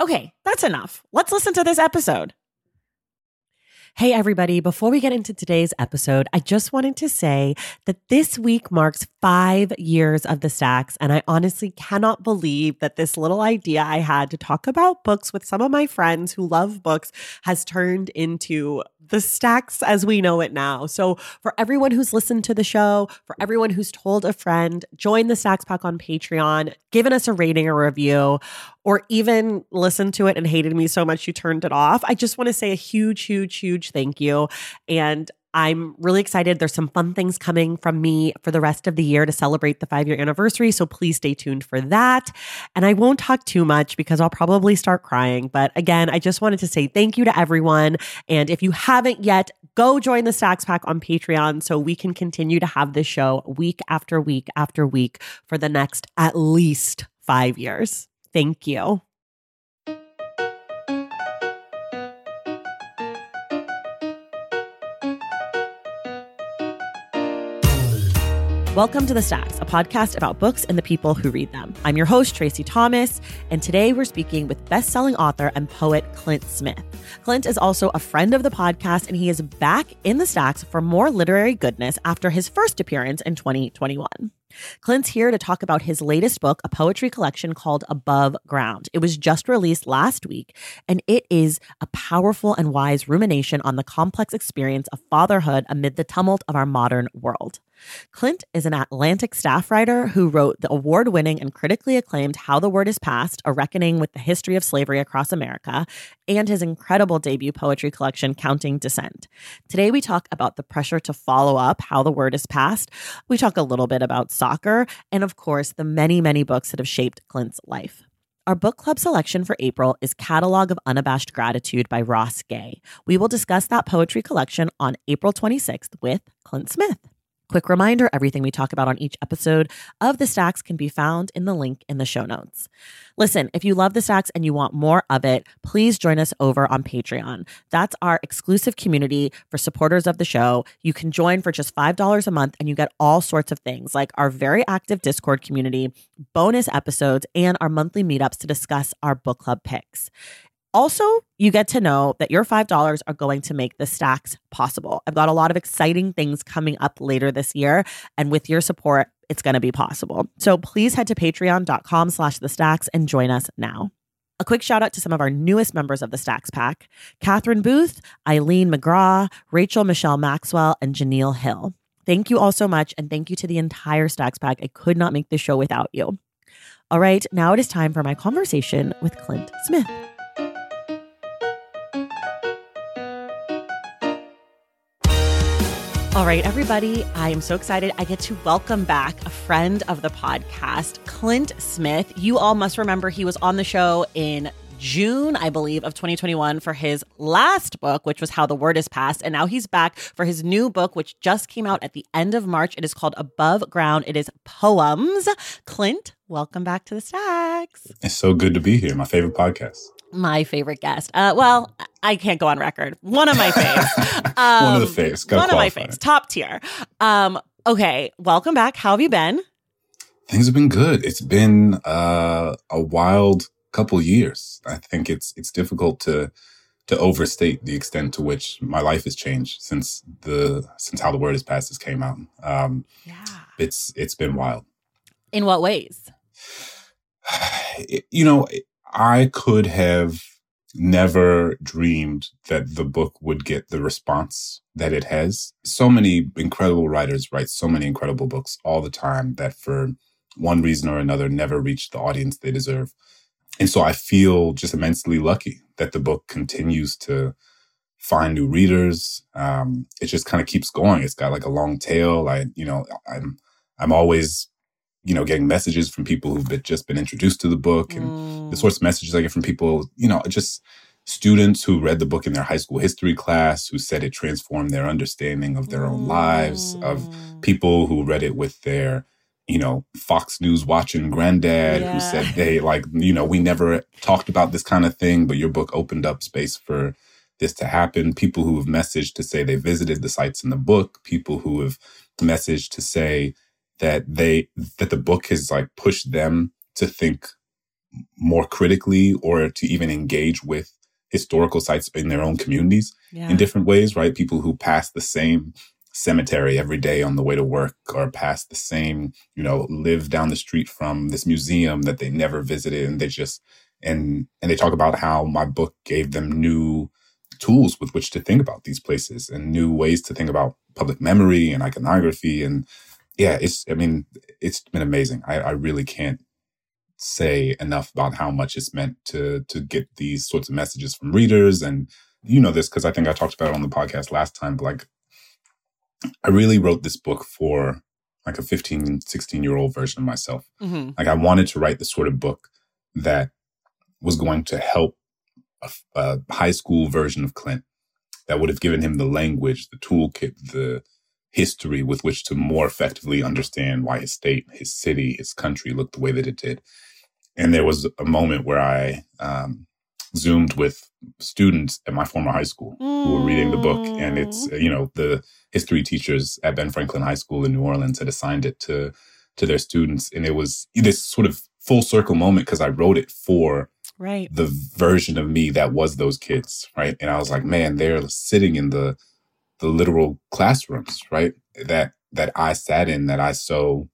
Okay, that's enough. Let's listen to this episode. Hey, everybody. Before we get into today's episode, I just wanted to say that this week marks five years of the stacks. And I honestly cannot believe that this little idea I had to talk about books with some of my friends who love books has turned into the stacks as we know it now. So, for everyone who's listened to the show, for everyone who's told a friend, join the Stacks Pack on Patreon, given us a rating or review, or even listened to it and hated me so much you turned it off. I just want to say a huge, huge, huge thank you. And I'm really excited. There's some fun things coming from me for the rest of the year to celebrate the five year anniversary. So please stay tuned for that. And I won't talk too much because I'll probably start crying. But again, I just wanted to say thank you to everyone. And if you haven't yet, go join the Stacks Pack on Patreon so we can continue to have this show week after week after week for the next at least five years. Thank you. Welcome to The Stacks, a podcast about books and the people who read them. I'm your host, Tracy Thomas, and today we're speaking with best-selling author and poet Clint Smith. Clint is also a friend of the podcast, and he is back in The Stacks for more literary goodness after his first appearance in 2021. Clint's here to talk about his latest book, a poetry collection called Above Ground. It was just released last week, and it is a powerful and wise rumination on the complex experience of fatherhood amid the tumult of our modern world. Clint is an Atlantic staff writer who wrote the award winning and critically acclaimed How the Word is Passed, a reckoning with the history of slavery across America, and his incredible debut poetry collection, Counting Descent. Today, we talk about the pressure to follow up How the Word is Passed. We talk a little bit about soccer, and of course, the many, many books that have shaped Clint's life. Our book club selection for April is Catalog of Unabashed Gratitude by Ross Gay. We will discuss that poetry collection on April 26th with Clint Smith. Quick reminder everything we talk about on each episode of The Stacks can be found in the link in the show notes. Listen, if you love The Stacks and you want more of it, please join us over on Patreon. That's our exclusive community for supporters of the show. You can join for just $5 a month and you get all sorts of things like our very active Discord community, bonus episodes, and our monthly meetups to discuss our book club picks. Also, you get to know that your $5 are going to make the stacks possible. I've got a lot of exciting things coming up later this year. And with your support, it's going to be possible. So please head to patreon.com slash the stacks and join us now. A quick shout out to some of our newest members of the Stacks Pack Catherine Booth, Eileen McGraw, Rachel Michelle Maxwell, and Janelle Hill. Thank you all so much. And thank you to the entire Stacks Pack. I could not make this show without you. All right, now it is time for my conversation with Clint Smith. All right, everybody, I am so excited. I get to welcome back a friend of the podcast, Clint Smith. You all must remember he was on the show in June, I believe, of 2021 for his last book, which was How the Word is Passed. And now he's back for his new book, which just came out at the end of March. It is called Above Ground. It is poems. Clint, welcome back to the Stacks. It's so good to be here. My favorite podcast my favorite guest. Uh, well, I can't go on record. One of my faves. Um, one of the um, faves. one of my faves. Top tier. Um, okay, welcome back. How have you been? Things have been good. It's been uh, a wild couple years. I think it's it's difficult to to overstate the extent to which my life has changed since the since how the word is passed this came out. Um, yeah, it's it's been wild. In what ways? You know, I could have never dreamed that the book would get the response that it has. So many incredible writers write so many incredible books all the time that for one reason or another never reach the audience they deserve. And so I feel just immensely lucky that the book continues to find new readers. Um, it just kind of keeps going. It's got like a long tail. I, you know, I'm, I'm always, you know, getting messages from people who've been, just been introduced to the book and mm. the sorts of messages I get from people, you know, just students who read the book in their high school history class, who said it transformed their understanding of their own mm. lives, of mm. people who read it with their, you know, Fox News watching granddad yeah. who said, Hey, like, you know, we never talked about this kind of thing, but your book opened up space for this to happen, people who have messaged to say they visited the sites in the book, people who have messaged to say that they that the book has like pushed them to think more critically or to even engage with historical sites in their own communities yeah. in different ways, right? People who pass the same cemetery every day on the way to work or pass the same, you know, live down the street from this museum that they never visited and they just and and they talk about how my book gave them new tools with which to think about these places and new ways to think about public memory and iconography. And yeah, it's, I mean, it's been amazing. I, I really can't say enough about how much it's meant to, to get these sorts of messages from readers. And you know this because I think I talked about it on the podcast last time, but like, I really wrote this book for like a 15, 16 year old version of myself. Mm-hmm. Like I wanted to write the sort of book that was going to help a, a high school version of Clint that would have given him the language, the toolkit, the history with which to more effectively understand why his state, his city, his country looked the way that it did. And there was a moment where I um, zoomed with students at my former high school who were reading the book, and it's mm. you know the history teachers at Ben Franklin High School in New Orleans had assigned it to to their students, and it was this sort of full circle moment because I wrote it for right the version of me that was those kids right and i was like man they're sitting in the the literal classrooms right that that i sat in that i so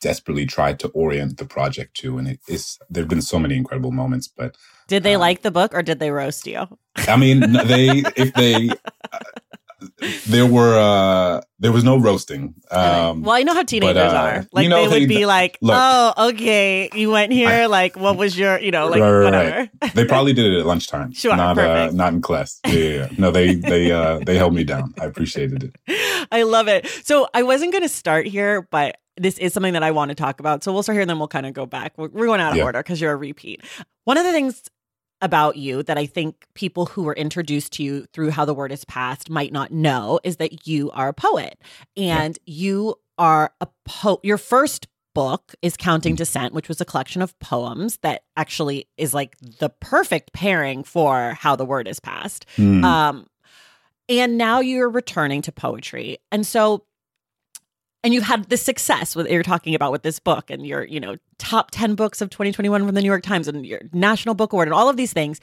desperately tried to orient the project to and it is there've been so many incredible moments but did they um, like the book or did they roast you? I mean they if they there were uh there was no roasting. Um, well, I know how teenagers but, uh, are. Like you know, they would be like, look, "Oh, okay, you went here. I, like, what was your, you know, like right, whatever." Right. they probably did it at lunchtime. Sure, not uh, not in class. Yeah, yeah, yeah. no, they they uh they held me down. I appreciated it. I love it. So I wasn't going to start here, but this is something that I want to talk about. So we'll start here and then we'll kind of go back. We're, we're going out of yeah. order because you're a repeat. One of the things about you that I think people who were introduced to you through how the word is passed might not know is that you are a poet and yeah. you are a poet. Your first book is Counting mm. Descent, which was a collection of poems that actually is like the perfect pairing for how the word is passed. Mm. Um, and now you're returning to poetry. And so and you've had this success with you're talking about with this book and your you know top 10 books of 2021 from the new york times and your national book award and all of these things.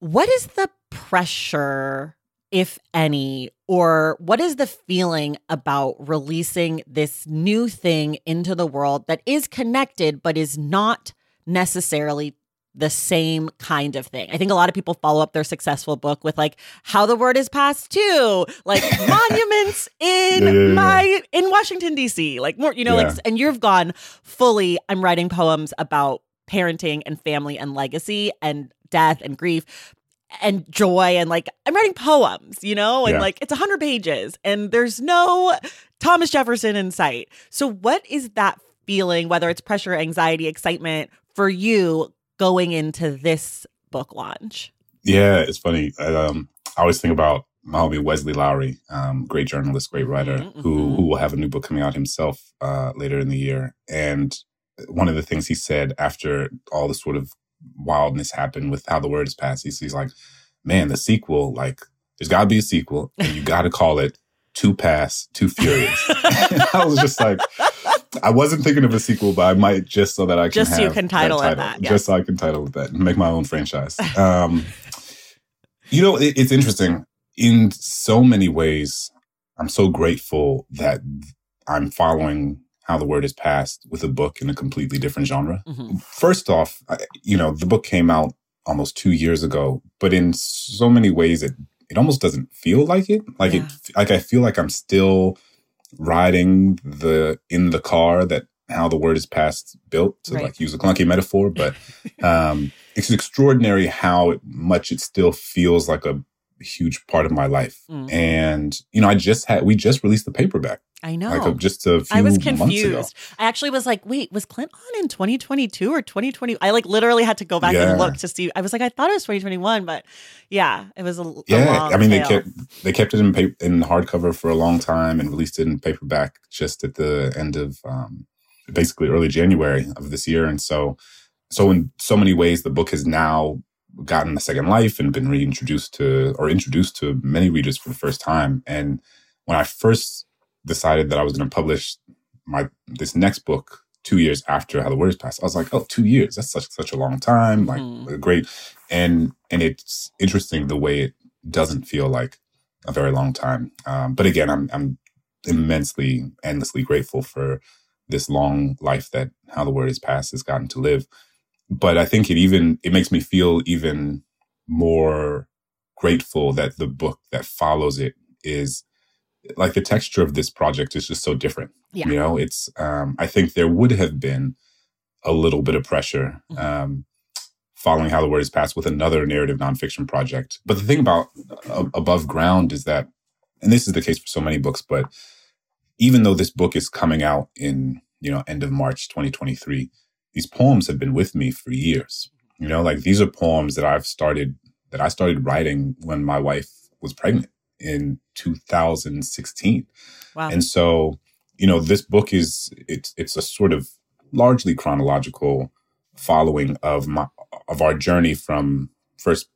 What is the pressure if any or what is the feeling about releasing this new thing into the world that is connected but is not necessarily the same kind of thing. I think a lot of people follow up their successful book with like how the word is passed to like monuments in yeah, yeah, yeah. my in Washington DC, like more you know like and you've gone fully I'm writing poems about parenting and family and legacy and death and grief and joy and like I'm writing poems, you know, and like it's a 100 pages and there's no Thomas Jefferson in sight. So what is that feeling whether it's pressure, anxiety, excitement for you going into this book launch? Yeah, it's funny. I, um, I always think about my homie Wesley Lowery, um, great journalist, great writer, mm-hmm. who mm-hmm. who will have a new book coming out himself uh, later in the year. And one of the things he said after all the sort of wildness happened with how the word is passed, he's, he's like, "Man, the sequel, like, there's got to be a sequel, and you got to call it Too Pass, Too Furious." I was just like, I wasn't thinking of a sequel, but I might just so that I can just so you can title that title, it that, yes. just so I can title it that and make my own franchise. Um, you know, it, it's interesting in so many ways. I'm so grateful that I'm following how the word is passed with a book in a completely different genre. Mhm. First off, I- you know, the book came out almost two years ago, but in so many ways, it it almost doesn't feel like it. Like Yeah. it, like I feel like I'm still riding the in the car that how the word is passed built to Right. like use a clunky metaphor, but um, it's extraordinary how much it still feels like a huge part of my life. Mm. And you know, I just had we just released the paperback I know. like a, just a few I was months ago. confused. I actually was like, wait, was Clint on in 2022 or 2020? I like literally had to go back Yeah. and look to see. I was like, I thought it was 2021, but yeah, it was a, a Yeah, I mean they kept they kept it in paper in hardcover for a long time and released it in paperback just at the end of um, basically early January of this year. And so, so in so many ways, the book has now gotten a second life and been reintroduced to or introduced to many readers for the first time. And when I first decided that I was going to publish my this next book two years after How the Word is Passed, I was like, oh, two years. That's such such a long time. Like Mhm. great. And and it's interesting the way it doesn't feel like a very long time. Um, but again, I'm I'm immensely, endlessly grateful for this long life that How the Word is Passed has gotten to live. But I think it even it makes me feel even more grateful that the book that follows it is like the texture of this project is just so different. Yeah. You know, it's um I think there would have been a little bit of pressure Mhm. um following how the word is passed with another narrative nonfiction project. But the thing about uh, above ground is that and this is the case for so many books, but even though this book is coming out in, you know, end of March 2023, these poems have been with me for years. You know, like these are poems that I've started that I started writing when my wife was pregnant in 2016. Wow. And so, you know, this book is it's it's a sort of largely chronological following of my of our journey from first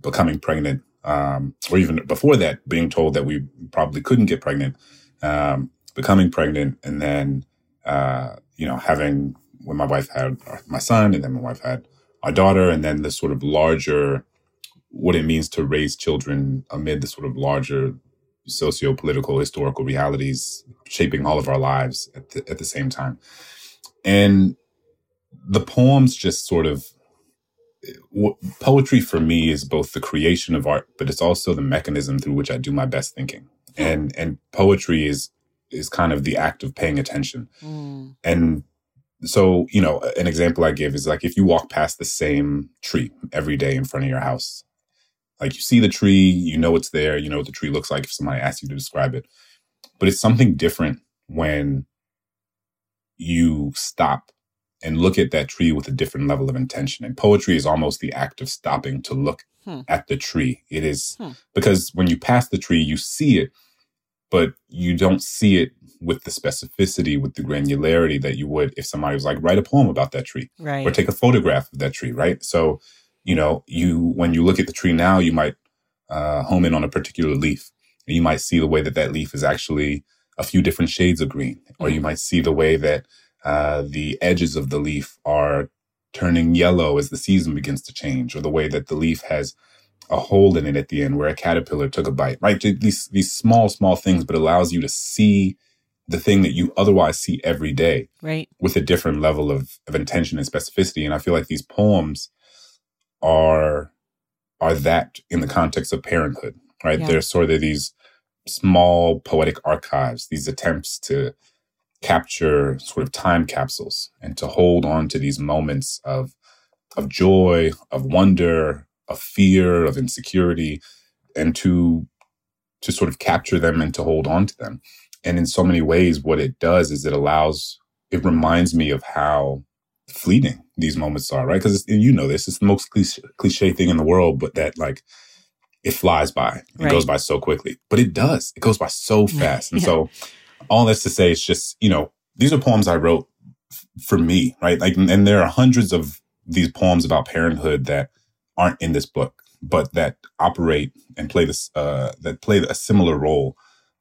becoming pregnant, um, or even before that, being told that we probably couldn't get pregnant, um, becoming pregnant, and then uh, you know having when my wife had my son, and then my wife had our daughter, and then the sort of larger what it means to raise children amid the sort of larger socio-political historical realities shaping all of our lives at the, at the same time. And the poems just sort of w- poetry for me is both the creation of art but it's also the mechanism through which i do my best thinking. And and poetry is is kind of the act of paying attention. Mm. and so you know an example i give is like if you walk past the same tree every day in front of your house like you see the tree you know it's there you know what the tree looks like if somebody asks you to describe it but it's something different when you stop and look at that tree with a different level of intention and poetry is almost the act of stopping to look Hmm. at the tree it is Hmm. because when you pass the tree you see it but you don't see it with the specificity with the granularity that you would if somebody was like write a poem about that tree Right. or take a photograph of that tree, right? So, you know, you when you look at the tree now, you might uh, home in on a particular leaf, and you might see the way that that leaf is actually a few different shades of green, or you might see the way that uh, the edges of the leaf are turning yellow as the season begins to change, or the way that the leaf has a hole in it at the end where a caterpillar took a bite, right? These these small small things, but allows you to see the thing that you otherwise see every day right. with a different level of, of intention and specificity. And I feel like these poems are are that in the context of parenthood, right? Yeah. They're sort of these small poetic archives, these attempts to capture sort of time capsules and to hold on to these moments of of joy, of wonder, of fear, of insecurity, and to to sort of capture them and to hold on to them. And in so many ways, what it does is it allows, it reminds me of how fleeting these moments are, right? Because you know this, it's the most cliche, cliche thing in the world, but that like it flies by, it Right. goes by so quickly. But it does, it goes by so fast. And Yeah. so, all that's to say, it's just, you know, these are poems I wrote f- for me, right? Like, and there are hundreds of these poems about parenthood that aren't in this book, but that operate and play this, uh, that play a similar role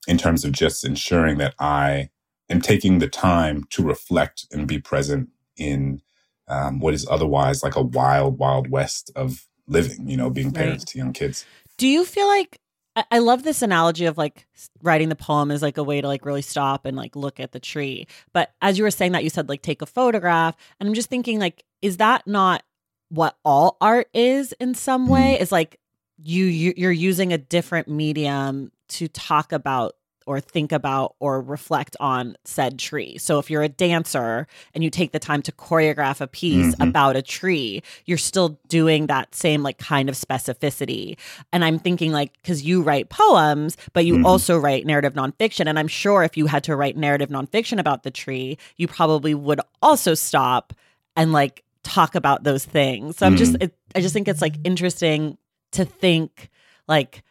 in terms of just ensuring that I am taking the time to reflect and be present in um, what is otherwise like a wild, wild west of living, you know, being parents to young kids. Do you feel like I, I love this analogy of like writing the poem is like a way to like really stop and like look at the tree. But as you were saying that, you said like take a photograph. And I'm just thinking, like, is that not what all art is in some way? Mm. Is like you, you you're using a different medium to talk about or think about or reflect on said tree. So if you're a dancer and you take the time to choreograph a piece Mhm. about a tree, you're still doing that same like kind of specificity. And I'm thinking like because you write poems, but you Mhm. also write narrative nonfiction. And I'm sure if you had to write narrative nonfiction about the tree, you probably would also stop and like talk about those things. So I'm just it, I just think it's like interesting to think like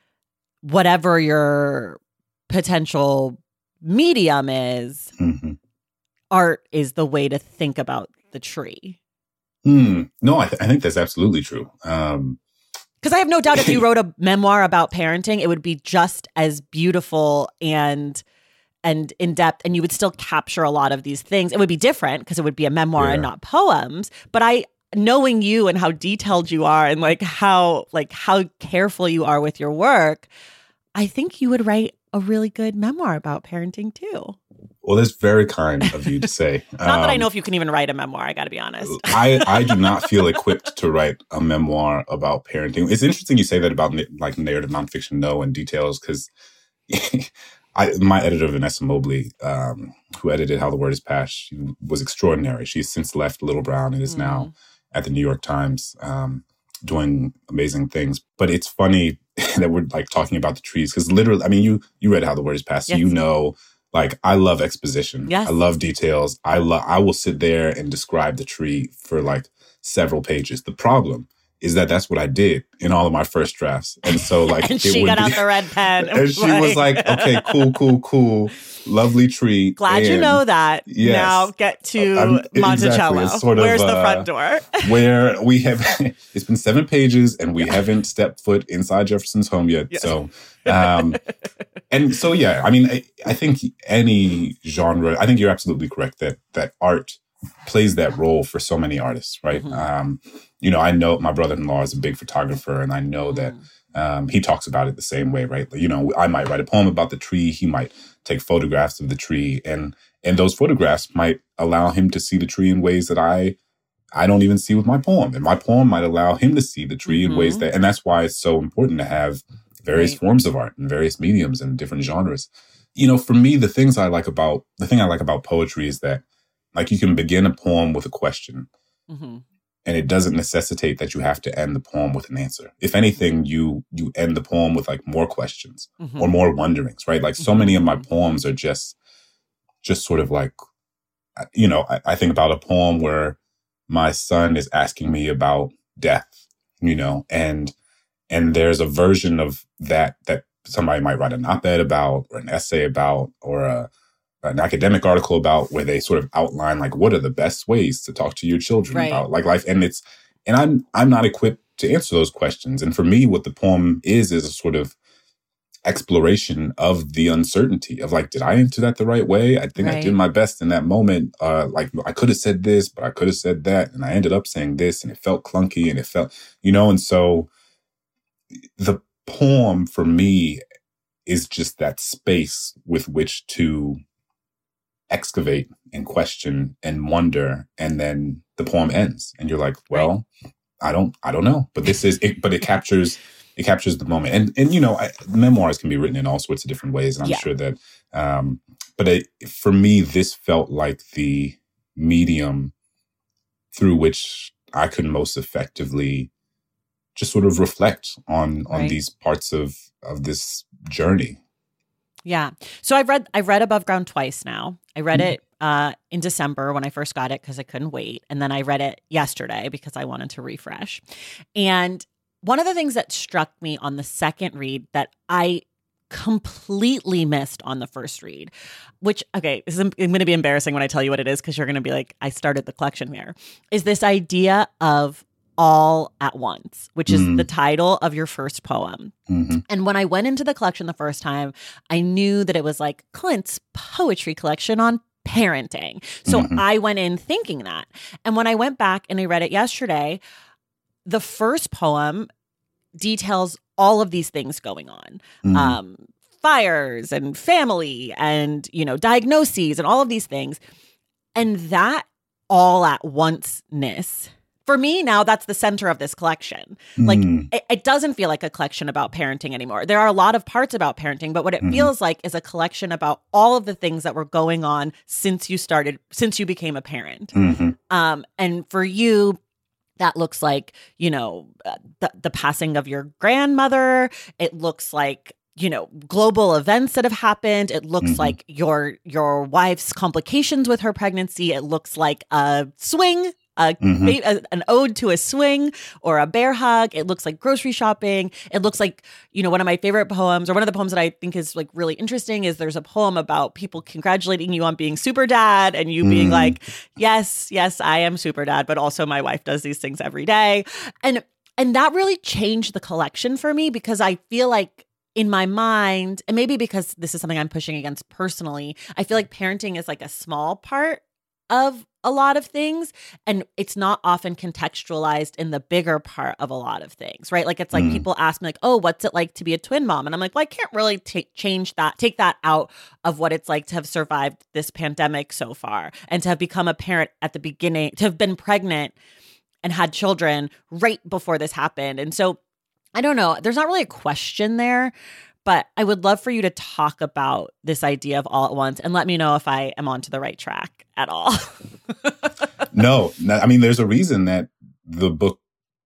whatever your potential medium is, Mhm. art is the way to think about the tree. Hmm. No, I, th- I think that's absolutely true. Um, Because I have no doubt if you wrote a memoir about parenting, it would be just as beautiful and and in depth, and you would still capture a lot of these things. It would be different because it would be a memoir and not poems. But I knowing you and how detailed you are and like how like how careful you are with your work, I think you would write a really good memoir about parenting too. well, that's very kind of you to say. Not that I Um, know if you can even write a memoir, I got to be honest. I, I do not feel equipped to write a memoir about parenting. It's interesting you say that about like narrative nonfiction, no, and details, because I my editor Vanessa Mobley, um, who edited How the Word Is Passed, she was extraordinary. She's since left Little Brown and is now at the New York Times, um, doing amazing things. But it's funny that we're like talking about the trees because literally, I mean, you you read How the Word Is Passed, so Yes. you know. Like I love exposition. Yes. I love details. I love. I will sit there and describe the tree for like several pages. The problem is that that's what I did in all of my first drafts, and so like and she got be- out the red pen. and she was like, "Okay, cool, cool, cool, lovely tree." Glad you know that. Yes. Now get to I'm- Monticello. exactly. Sort of, Where's the uh, front door? where we have it's been seven pages and we haven't stepped foot inside Jefferson's home yet. Yes. So, um, and so yeah, I mean, I, I think any genre. I think you're absolutely correct that that art plays that role for so many artists, right? Mhm. Um, you know, I know my brother-in-law is a big photographer, and I know that um, he talks about it the same way, right? You know, I might write a poem about the tree. He might take photographs of the tree, and and those photographs might allow him to see the tree in ways that I I don't even see with my poem, and my poem might allow him to see the tree in ways Mhm. that, and that's why it's so important to have various Right. forms of art and various mediums and different genres. You know, for me, the things I like about the thing I like about poetry is that like you can begin a poem with a question Mhm. And it doesn't necessitate that you have to end the poem with an answer. If anything, you you end the poem with like more questions Mhm. or more wonderings, right? Like so many of my poems are just just sort of like uh, you know, I, I think about a poem where my son is asking me about death, you know, and and there's a version of that that somebody might write an op-ed about or an essay about or a an academic article about where they sort of outline like what are the best ways to talk to your children Right. about like life and it's and I'm I'm not equipped to answer those questions. And for me what the poem is is a sort of exploration of the uncertainty of like did I answer that the right way? I think I did my best in that moment. Uh like I could have said this but I could have said that and I ended up saying this and it felt clunky and it felt you know and so the poem for me is just that space with which to excavate and question and wonder and then the poem ends and you're like well i don't i don't know but this is it but it captures it captures the moment and and you know I, memoirs can be written in all sorts of different ways and i'm Yeah. sure that um but it, for me this felt like the medium through which i could most effectively just sort of reflect on on Right. these parts of of this journey Yeah. So I've read I've read Above Ground twice now. I read Mhm. it uh, in December when I first got it because I couldn't wait, and then I read it yesterday because I wanted to refresh. And one of the things that struck me on the second read that I completely missed on the first read, which okay, this is going to be embarrassing when I tell you what it is because you're going to be like, I started the collection here. Is this idea of all at once, which is Mm. the title of your first poem. Mhm. And when I went into the collection the first time, I knew that it was like Clint's poetry collection on parenting. So Mhm. I went in thinking that. And when I went back and I read it yesterday, the first poem details all of these things going on. Mhm. Um, fires and family and you know diagnoses and all of these things and that all at onceness for me now that's the center of this collection like Mm. it, it doesn't feel like a collection about parenting anymore there are a lot of parts about parenting but what it Mhm. feels like is a collection about all of the things that were going on since you started since you became a parent Mhm. um, and for you, that looks like, you know, uh, the, the passing of your grandmother. It looks like, you know, global events that have happened. It looks Mhm. like your your wife's complications with her pregnancy. It looks like a swing. A, Mhm. ba- a- an ode to a swing or a bear hug. It looks like grocery shopping. It looks like, you know, one of my favorite poems, or one of the poems that I think is like really interesting is there's a poem about people congratulating you on being super dad and you being Mm. like, yes, yes, I am super dad, but also my wife does these things every day. And and that really changed the collection for me because I feel like in my mind, and maybe because this is something I'm pushing against personally, I feel like parenting is like a small part of a lot of things and it's not often contextualized in the bigger part of a lot of things right? Like it's like Mm. people ask me like oh what's it like to be a twin mom? And i'm like well i can't really ta- change that take that out of what it's like to have survived this pandemic so far and to have become a parent at the beginning to have been pregnant and had children right before this happened. And so i don't know there's not really a question there but I would love for you to talk about this idea of all at once and let me know if I am onto the right track at all. no, no, I mean, there's a reason that the book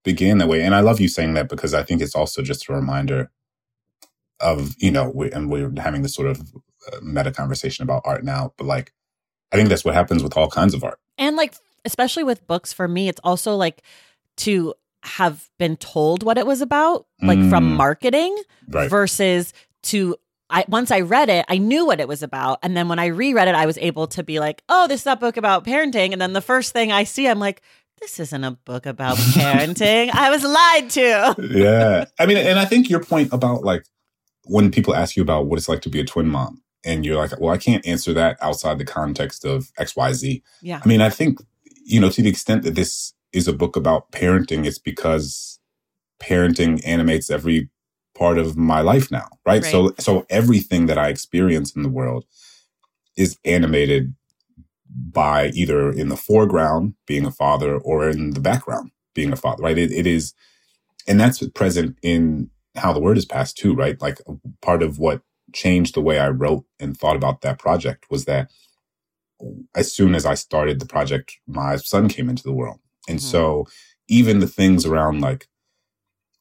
began that way. And I love you saying that because I think it's also just a reminder of, you know, we, and we're having this sort of uh, meta conversation about art now, but like, I think that's what happens with all kinds of art. and like, especially with books, for me, it's also like to have been told what it was about, like from Mm. marketing Right. versus to. I, once I read it, I knew what it was about. And then when I reread it, I was able to be like, oh, this is that book about parenting. And then the first thing I see, I'm like, this isn't a book about parenting. I was lied to. yeah. I mean, and I think your point about like when people ask you about what it's like to be a twin mom, and you're like, well, I can't answer that outside the context of XYZ. Yeah. I mean, I think, you know, to the extent that this is a book about parenting, it's because parenting animates every part of my life now, right? So, so everything that I experience in the world is animated by either in the foreground being a father or in the background being a father, right? It, it is, and that's present in how the word is passed too, right? Like part of what changed the way I wrote and thought about that project was that as soon as I started the project, my son came into the world. And Mhm. so even the things around like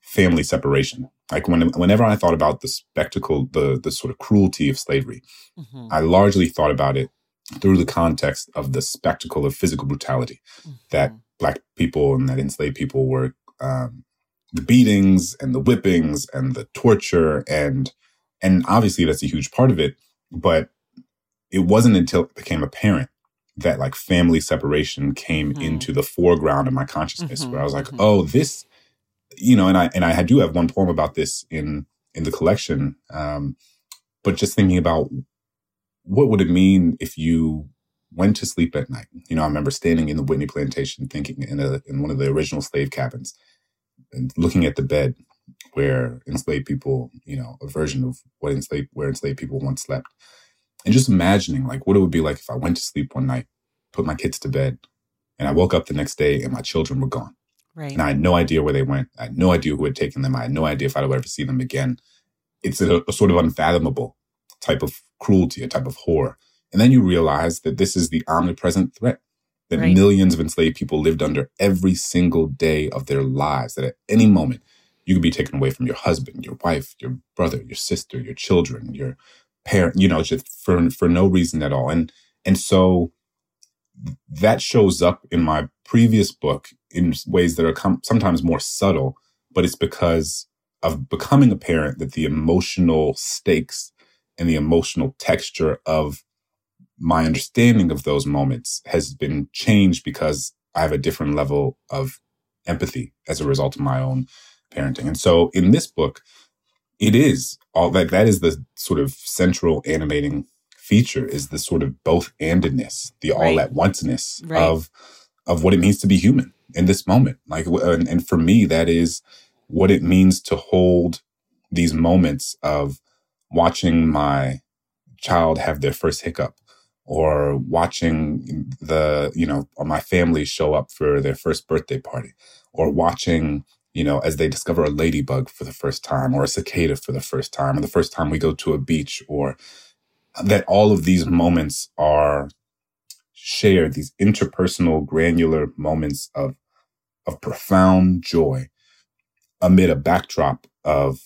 family separation, like when, whenever I thought about the spectacle, the, the sort of cruelty of slavery, Mhm. I largely thought about it through the context of the spectacle of physical brutality that Mhm. black people and that enslaved people were um, the beatings and the whippings and the torture and and obviously that's a huge part of it but it wasn't until it became apparent that like family separation came Mhm. into the foreground of my consciousness Mhm, where i was like mhm. oh this you know and i and i do have one poem about this in in the collection um but just thinking about what would it mean if you went to sleep at night. You know, I remember standing in the Whitney plantation thinking in a in one of the original slave cabins and looking at the bed where enslaved people, you know, a version of what enslaved where enslaved people once slept. And just imagining like what it would be like if I went to sleep one night, put my kids to bed, and I woke up the next day and my children were gone. Right. And I had no idea where they went. I had no idea who had taken them. I had no idea if I would ever see them again. It's a, a sort of unfathomable type of cruelty, a type of horror. And then you realize that this is the omnipresent threat that Right. millions of enslaved people lived under every single day of their lives, that at any moment you could be taken away from your husband, your wife, your brother, your sister, your children, your parent, you know, just for, for no reason at all. And, and so that shows up in my previous book in ways that are com- sometimes more subtle, but it's because of becoming a parent that the emotional stakes and the emotional texture of my understanding of those moments has been changed because I have a different level of empathy as a result of my own parenting. And so in this book, it is all that that is the sort of central animating feature is the sort of both andedness, the all Right. at onceness Right. of of what it means to be human in this moment. Like, and, and for me, that is what it means to hold these moments of watching my child have their first hiccup or watching the, you know, my family show up for their first birthday party or watching, you know, as they discover a ladybug for the first time or a cicada for the first time or the first time we go to a beach or that all of these moments are shared, these interpersonal granular moments of, of profound joy amid a backdrop of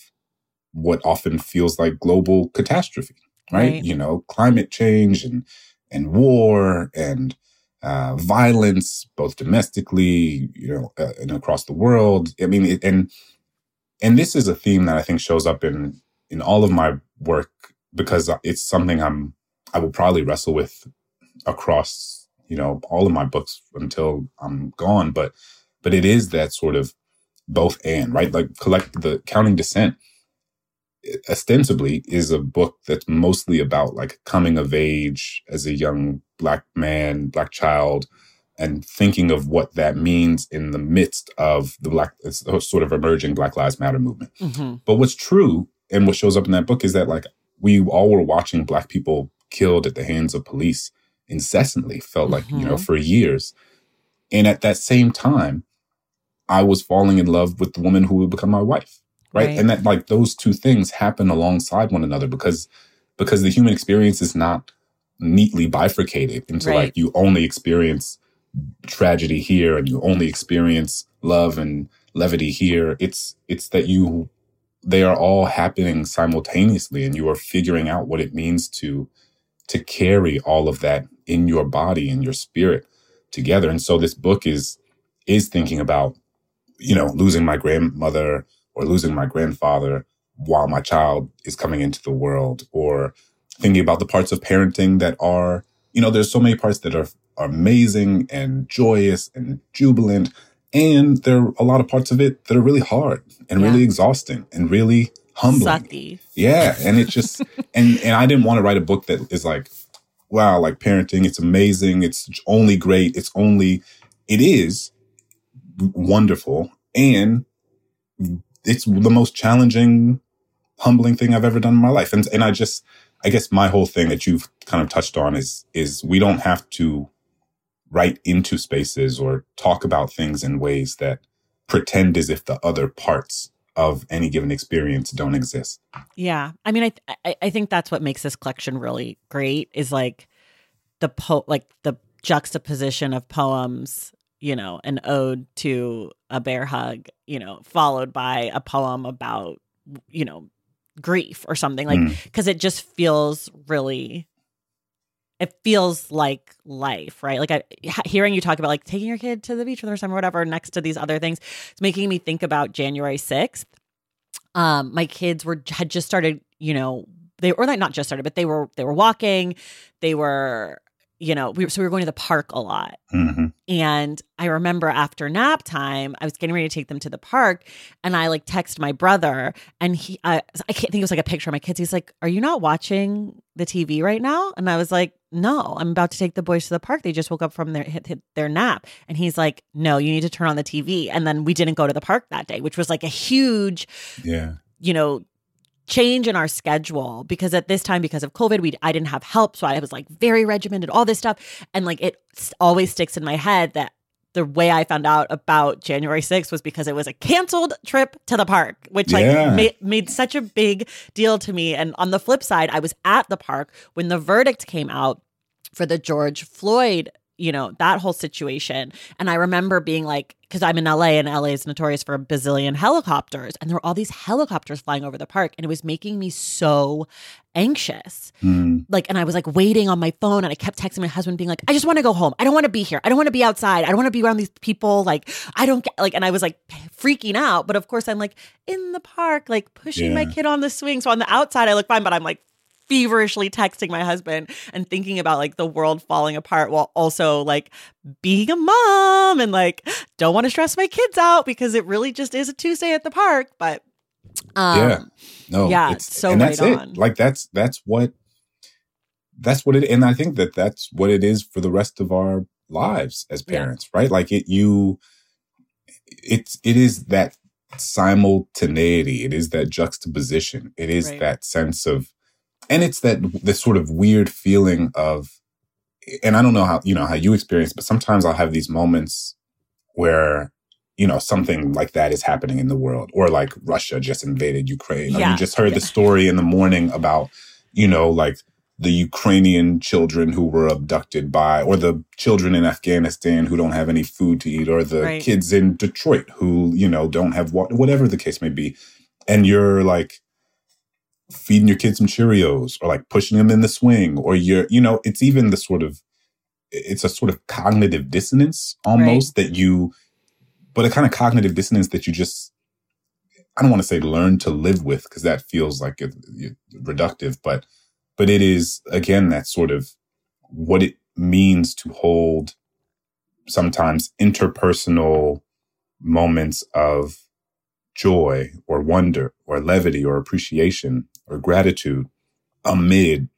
what often feels like global catastrophe, right? right. You know, climate change and, and war and uh, violence, both domestically, you know, uh, and across the world. I mean, it, and and this is a theme that I think shows up in in all of my work because it's something I'm I will probably wrestle with across you know all of my books until I'm gone. But but it is that sort of both and right, like collect the counting descent ostensibly is a book that's mostly about like coming of age as a young black man, black child, and thinking of what that means in the midst of the black sort of emerging Black Lives Matter movement. Mm-hmm. But what's true and what shows up in that book is that like we all were watching black people killed at the hands of police incessantly, felt like, mm-hmm. you know, mm-hmm. for years. And at that same time, I was falling in love with the woman who would become my wife right? right? And that like those two things happen alongside one another because because the human experience is not neatly bifurcated into right. like you only experience tragedy here and you only experience love and levity here. It's it's that you they are all happening simultaneously and you are figuring out what it means to to carry all of that in your body and your spirit together. And so this book is is thinking about, you know, losing my grandmother, or losing my grandfather while my child is coming into the world or thinking about the parts of parenting that are, you know, there's so many parts that are, are amazing and joyous and jubilant. And there are a lot of parts of it that are really hard and yeah. really exhausting and really humbling. Sucky. Yeah. And it's just, and, and I didn't want to write a book that is like, wow, like parenting, it's amazing. It's only great. It's only, it is wonderful. And it's the most challenging, humbling thing I've ever done in my life. And and I just I guess my whole thing that you've kind of touched on is is we don't have to write into spaces or talk about things in ways that pretend as if the other parts of any given experience don't exist. Yeah. I mean I I, I think that's what makes this collection really great is like the po like the juxtaposition of poems you know, an ode to a bear hug, you know, followed by a poem about, you know, grief or something like because mm. it just feels really it feels like life, right? Like I, hearing you talk about like taking your kid to the beach for the first time or whatever next to these other things, it's making me think about January 6th. Um, my kids were had just started, you know, they or not just started, but they were they were walking, they were you know, we were, so we were going to the park a lot. Mm-hmm. And I remember after nap time, I was getting ready to take them to the park, and I like text my brother, and he, I, I can't think it was like a picture of my kids. He's like, "Are you not watching the TV right now?" And I was like, "No, I'm about to take the boys to the park. They just woke up from their hit, hit their nap." And he's like, "No, you need to turn on the TV." And then we didn't go to the park that day, which was like a huge, yeah, you know, change in our schedule because at this time because of covid we i didn't have help. So i was like very regimented all this stuff. And like it always sticks in my head that the way i found out about january 6th was because it was a canceled trip to the park which like yeah. made, made such a big deal to me. And on the flip side i was at the park when the verdict came out for the george floyd you know, that whole situation. And I remember being like, because I'm in LA and LA is notorious for a bazillion helicopters. And there were all these helicopters flying over the park. And it was making me so anxious. Mm. Like, and I was like waiting on my phone and I kept texting my husband, being like, I just want to go home. I don't want to be here. I don't want to be outside. I don't want to be around these people. Like, I don't get like, and I was like freaking out. But of course, I'm like in the park, like pushing yeah. my kid on the swing. So on the outside, I look fine, but I'm like feverishly texting my husband and thinking about like the world falling apart while also like being a mom and like don't want to stress my kids out because it really just is a Tuesday at the park. But um, yeah, no, yeah, it's so and right that's on. It. Like that's that's what that's what it and I think that that's what it is for the rest of our lives as parents, yeah. right? Like it you it's it is that simultaneity. It is that juxtaposition. It is Right. that sense of, and it's that this sort of weird feeling of, and I don't know how you know how you experience, but sometimes I'll have these moments where you know something like that is happening in the world, or like Russia just invaded Ukraine, or Yeah. you just heard the story in the morning about you know like the Ukrainian children who were abducted by, or the children in Afghanistan who don't have any food to eat, or the Right. kids in Detroit who, you know, don't have water, whatever the case may be. And you're like feeding your kids some Cheerios or like pushing them in the swing, or you're, you know, it's even the sort of, it's a sort of cognitive dissonance almost that you, but a kind of cognitive dissonance that you just, I don't want to say learn to live with because that feels like it, it- reductive, but but it is again that sort of what it means to hold sometimes interpersonal moments of joy or wonder or levity or appreciation or gratitude amid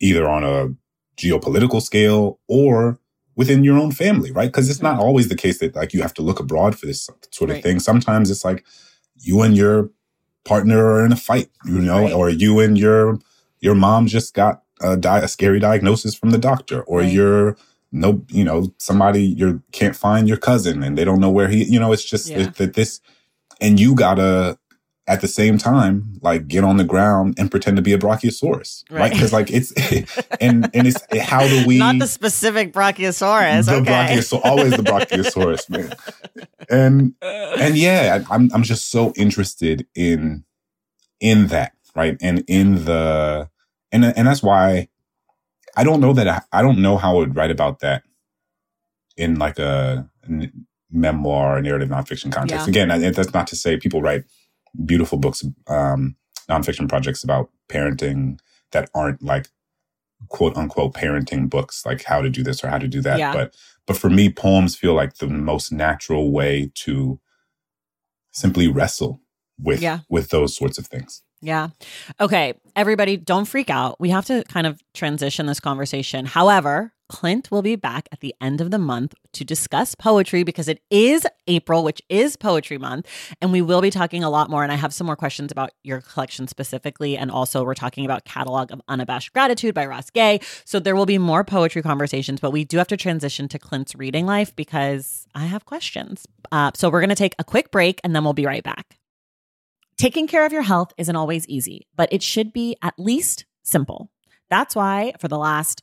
either on a geopolitical scale or within your own family, right? Because it's not mm-hmm. always the case that like you have to look abroad for this sort of Right. thing. Sometimes it's like you and your partner are in a fight, you know, Right. or you and your your mom just got a, di- a scary diagnosis from the doctor, or Right. you're no, you know, somebody you can't find your cousin and they don't know where he, you know, it's just Yeah. that, that this, and you gotta at the same time like get on the ground and pretend to be a brachiosaurus, right? Right. Because like it's and and it's how do we Not the specific Brachiosaurus. the okay. brachiosaurus, always the brachiosaurus, man. And and yeah, I, I'm I'm just so interested in in that, right? And in the and and that's why I don't know that I, I don't know how I would write about that in like a memoir narrative nonfiction context. Yeah. Again, I, that's not to say people write beautiful books, um, nonfiction projects about parenting that aren't like quote unquote parenting books, like how to do this or how to do that. Yeah. But but for me, poems feel like the most natural way to simply wrestle with Yeah. with those sorts of things. Yeah. Okay. Everybody, don't freak out. We have to kind of transition this conversation. However, Clint will be back at the end of the month to discuss poetry because it is April, which is Poetry Month. And we will be talking a lot more. And I have some more questions about your collection specifically. And also, we're talking about Catalog of Unabashed Gratitude by Ross Gay. So there will be more poetry conversations, but we do have to transition to Clint's reading life because I have questions. Uh, so we're going to take a quick break and then we'll be right back. Taking care of your health isn't always easy, but it should be at least simple. That's why for the last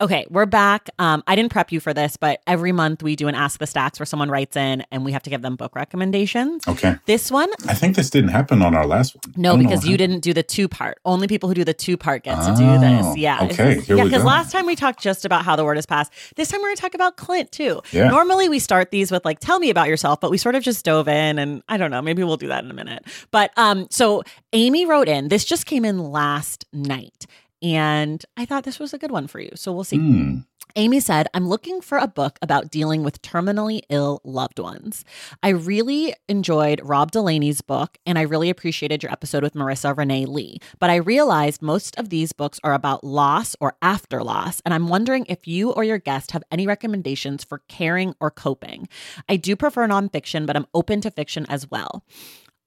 Okay, we're back. Um, I didn't prep you for this, but every month we do an Ask the Stacks where someone writes in and we have to give them book recommendations. Okay. This one, I think this didn't happen on our last one. no, know because you happened. didn't do the two part. Only people who do the two part get to do Oh, this. Yeah. okay, here yeah, because last time we talked just about how the word is passed. This time we're going to talk about Clint too. Yeah. Normally we start these with like, tell me about yourself, but we sort of just dove in and I don't know, maybe we'll do that in a minute. But um, so Amy wrote in, this just came in last night. And I thought this was a good one for you. So we'll see. Hmm. Amy said, I'm looking for a book about dealing with terminally ill loved ones. I really enjoyed Rob Delaney's book, and I really appreciated your episode with Marisa Renee Lee. But I realized most of these books are about loss or after loss, and I'm wondering if you or your guest have any recommendations for caring or coping. I do prefer nonfiction, but I'm open to fiction as well.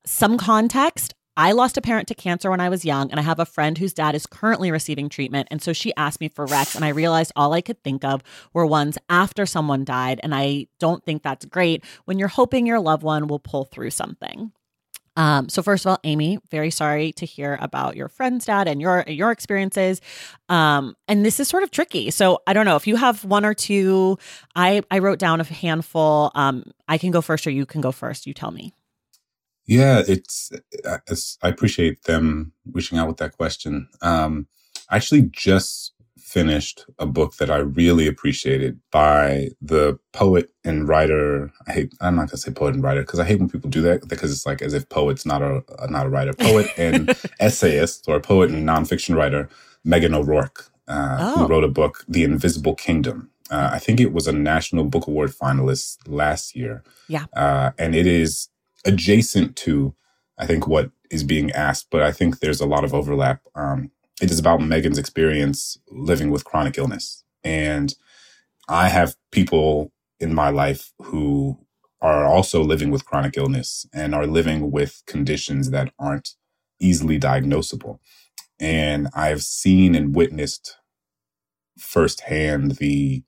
Some context I lost a parent to cancer when I was young, and I have a friend whose dad is currently receiving treatment. And so she asked me for Rex, and I realized all I could think of were ones after someone died. And I don't think that's great when you're hoping your loved one will pull through something. Um, so first of all, Amy, very sorry to hear about your friend's dad and your your experiences. Um, and this is sort of tricky. So I don't know if you have one or two. I I wrote down a handful. Um, I can go first, or you can go first. You tell me. Yeah, it's, it's. I appreciate them reaching out with that question. Um, I actually just finished a book that I really appreciated by the poet and writer. I hate. I'm not gonna say poet and writer because I hate when people do that because it's like as if poet's not a not a writer. Poet and essayist or poet and nonfiction writer Meghan O'Rourke, uh, Oh. who wrote a book, The Invisible Kingdom. Uh, I think it was a National Book Award finalist last year. Yeah. Uh, and it is adjacent to, I think, what is being asked, but I think there's a lot of overlap. Um, it is about Meghan's experience living with chronic illness. And I have people in my life who are also living with chronic illness and are living with conditions that aren't easily diagnosable. And I've seen and witnessed firsthand the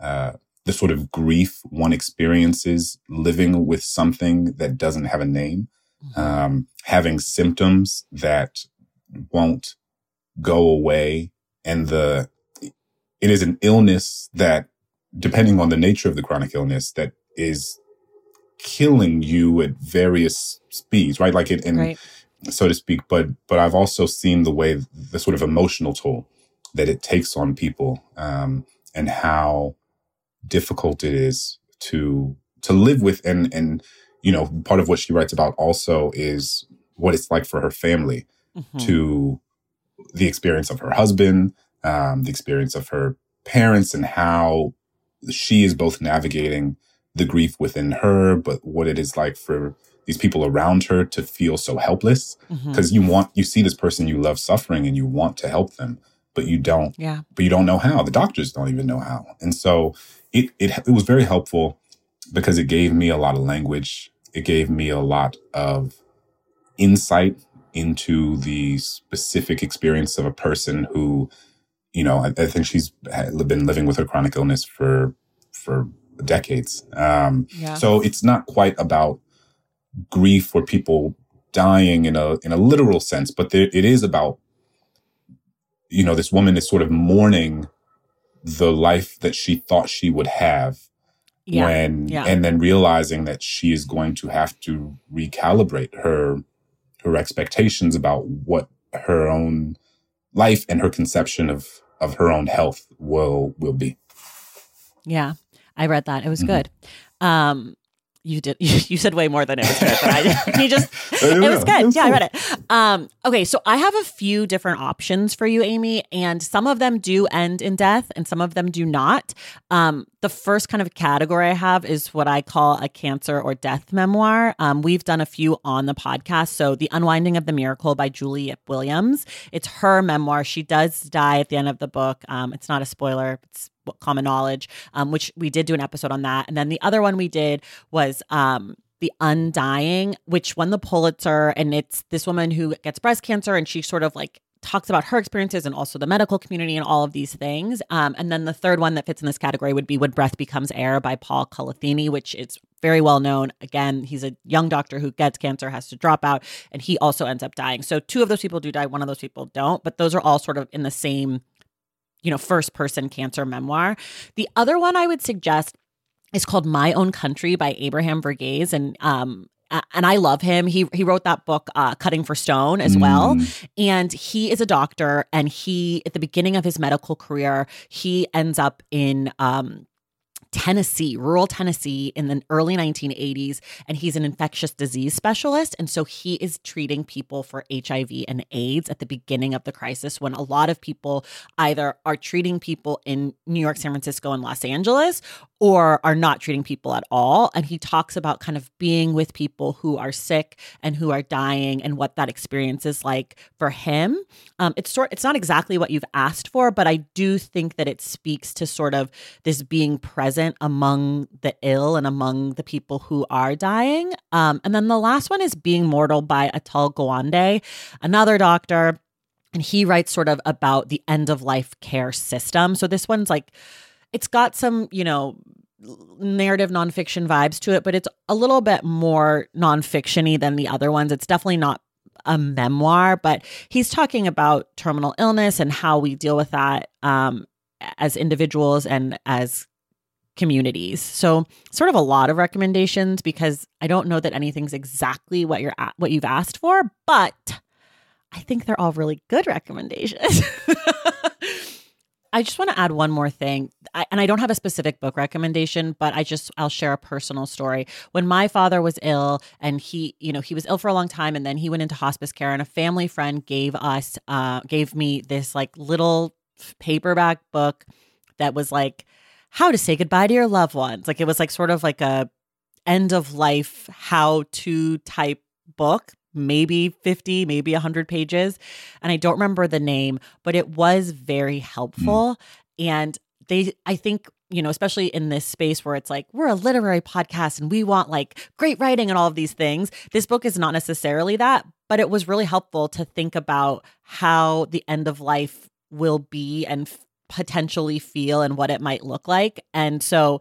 uh, the sort of grief one experiences living with something that doesn't have a name, um, having symptoms that won't go away, and the it is an illness that, depending on the nature of the chronic illness, that is killing you at various speeds, right? Like it, and Right. so to speak. But but I've also seen the way the sort of emotional toll that it takes on people, um, and how difficult it is to to live with. And and you know, part of what she writes about also is what it's like for her family Mhm. to the experience of her husband, um, the experience of her parents, and how she is both navigating the grief within her, but what it is like for these people around her to feel so helpless because you want you see this person you love suffering and you want to help them, but you don't Yeah. but you don't know how. The doctors don't even know how. And so it, it, it was very helpful because it gave me a lot of language. It gave me a lot of insight into the specific experience of a person who, you know, I, I think she's been living with her chronic illness for, for decades. Um, Yeah. so it's not quite about grief or people dying in a, in a literal sense, but there, it is about you know, this woman is sort of mourning the life that she thought she would have yeah. when Yeah. and then realizing that she is going to have to recalibrate her her expectations about what her own life and her conception of of her own health will will be. Yeah, I read that. It was Mhm. good. Um, You did. You said way more than it was good, but I he just it know. was good. Yeah, I read it. Um, okay, so I have a few different options for you, Amy, and some of them do end in death, and some of them do not. Um, the first kind of category I have is what I call a cancer or death memoir. Um, we've done a few on the podcast. So, The Unwinding of the Miracle by Julie Williams. It's her memoir. She does die at the end of the book. Um, it's not a spoiler. It's common knowledge, um, which we did do an episode on that. And then the other one we did was um, The Undying, which won the Pulitzer. And it's this woman who gets breast cancer and she sort of like talks about her experiences and also the medical community and all of these things. Um, and then the third one that fits in this category would be When Breath Becomes Air by Paul Kalanithi, which is very well known. Again, he's a young doctor who gets cancer, has to drop out, and he also ends up dying. So two of those people do die, one of those people don't, but those are all sort of in the same you know, first person cancer memoir. The other one I would suggest is called My Own Country by Abraham Verghese. And um and I love him. He he wrote that book, uh, Cutting for Stone, as well. Mm. And he is a doctor. And he, at the beginning of his medical career, he ends up in um, Tennessee, rural Tennessee in the early 1980s, and he's an infectious disease specialist. And so he is treating people for HIV and AIDS at the beginning of the crisis when a lot of people either are treating people in New York, San Francisco, and Los Angeles or are not treating people at all. And he talks about kind of being with people who are sick and who are dying and what that experience is like for him. Um, it's sort it's not exactly what you've asked for, but I do think that it speaks to sort of this being present among the ill and among the people who are dying. Um, and then the last one is Being Mortal by Atul Gawande, another doctor. And he writes sort of about the end of life care system. So this one's like, it's got some, you know, narrative nonfiction vibes to it, but it's a little bit more nonfictiony than the other ones. It's definitely not a memoir, but he's talking about terminal illness and how we deal with that um, as individuals and as communities. So, sort of a lot of recommendations because I don't know that anything's exactly what you're at, what you've asked for, but I think they're all really good recommendations. I just want to add one more thing. I, and I don't have a specific book recommendation, but I just I'll share a personal story. When my father was ill and he, you know, he was ill for a long time and then he went into hospice care and a family friend gave us uh gave me this like little paperback book that was like how to say goodbye to your loved ones. Like it was like sort of like a end of life how to type book maybe 50 maybe 100 pages and i don't remember the name but it was very helpful. And they i think you know especially in this space where it's like we're a literary podcast and we want like great writing and all of these things this book is not necessarily that but it was really helpful to think about how the end of life will be and f- potentially feel and what it might look like. And so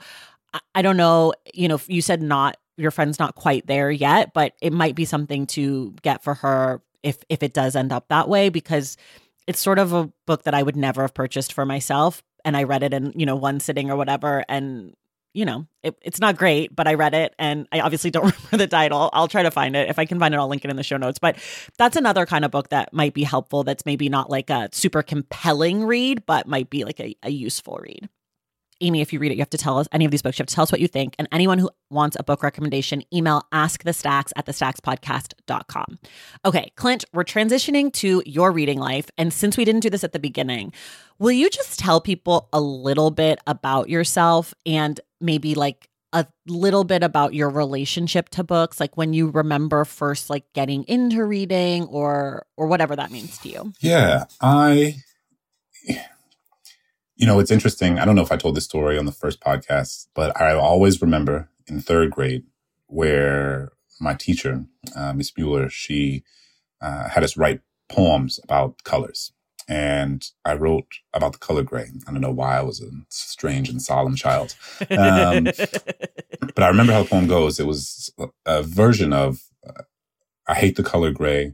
I don't know, you know, you said not your friend's not quite there yet, but it might be something to get for her if if it does end up that way because it's sort of a book that I would never have purchased for myself and I read it in, you know, one sitting or whatever and you know, it, it's not great, but I read it and I obviously don't remember the title. I'll try to find it. If I can find it, I'll link it in the show notes. But that's another kind of book that might be helpful. That's maybe not like a super compelling read, but might be like a, a useful read. Amy, if you read it, you have to tell us any of these books. You have to tell us what you think. And anyone who wants a book recommendation, email askthestacks at thestackspodcast.com. Okay, Clint, we're transitioning to your reading life. And since we didn't do this at the beginning, will you just tell people a little bit about yourself and maybe like a little bit about your relationship to books like when you remember first like getting into reading or or whatever that means to you Yeah, I, you know, it's interesting. I don't know if I told this story on the first podcast, but I always remember in third grade where my teacher, uh, Miss Mueller, she uh, had us write poems about colors. And I wrote about the color gray. I don't know why I was a strange and solemn child. Um, but I remember how the poem goes. It was a version of uh, I hate the color gray.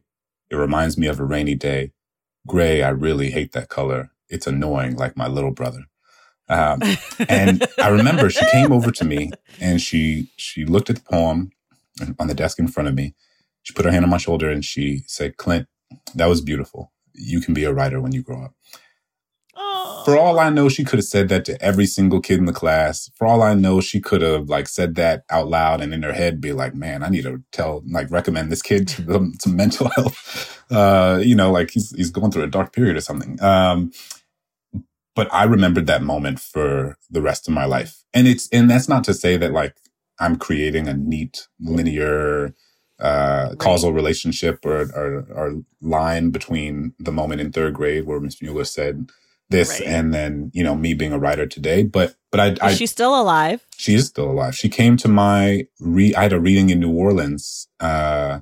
It reminds me of a rainy day. Gray, I really hate that color. It's annoying like my little brother. Um, and I remember she came over to me and she she looked at the poem on the desk in front of me. She put her hand on my shoulder and she said, Clint, that was beautiful. You can be a writer when you grow up. For all I know, she could have said that to every single kid in the class. For all I know, she could have like said that out loud and in her head be like, man, I need to tell, like recommend this kid to some mental health. Uh, you know, like he's, he's going through a dark period or something. Um, but I remembered that moment for the rest of my life. And it's, and that's not to say that like I'm creating a neat linear, uh, causal relationship or, or, or line between the moment in third grade where Miss Mueller said this Right. and then, you know, me being a writer today. But, but I, I, Is she still alive? she is still alive. She came to my re, I had a reading in New Orleans, uh,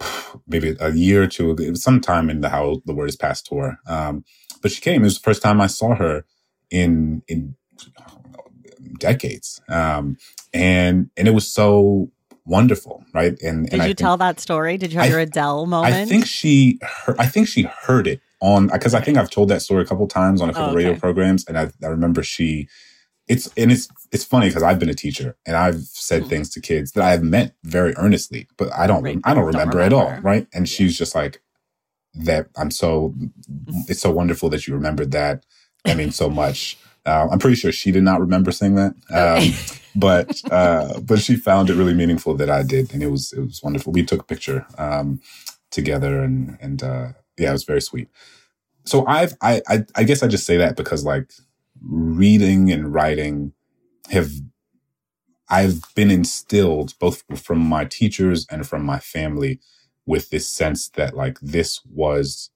maybe a year or two ago. It was sometime in the How the Word is Passed tour. Um, but she came. It was the first time I saw her in, in I don't know, decades. Um, and, and it was so wonderful. Right. And, Did and I you tell that story? Did you have I- your Adele moment? I think she, heard, I think she heard it on because I think I've told that story a couple times on a couple Oh, okay. radio programs, and I, I remember she. It's and it's it's funny because I've been a teacher and I've said Hmm. things to kids that I have meant very earnestly, but I don't Right, I don't don't remember, at all, right? remember. right? And she's just like that. I'm so it's so wonderful that you remembered that. I mean, so much. Uh, I'm pretty sure she did not remember saying that, um, but uh, but she found it really meaningful that I did, and it was it was wonderful. We took a picture um, together, and and uh, yeah, it was very sweet. So I've I, I I guess I just say that because like reading and writing have I've been instilled both from my teachers and from my family with this sense that like this was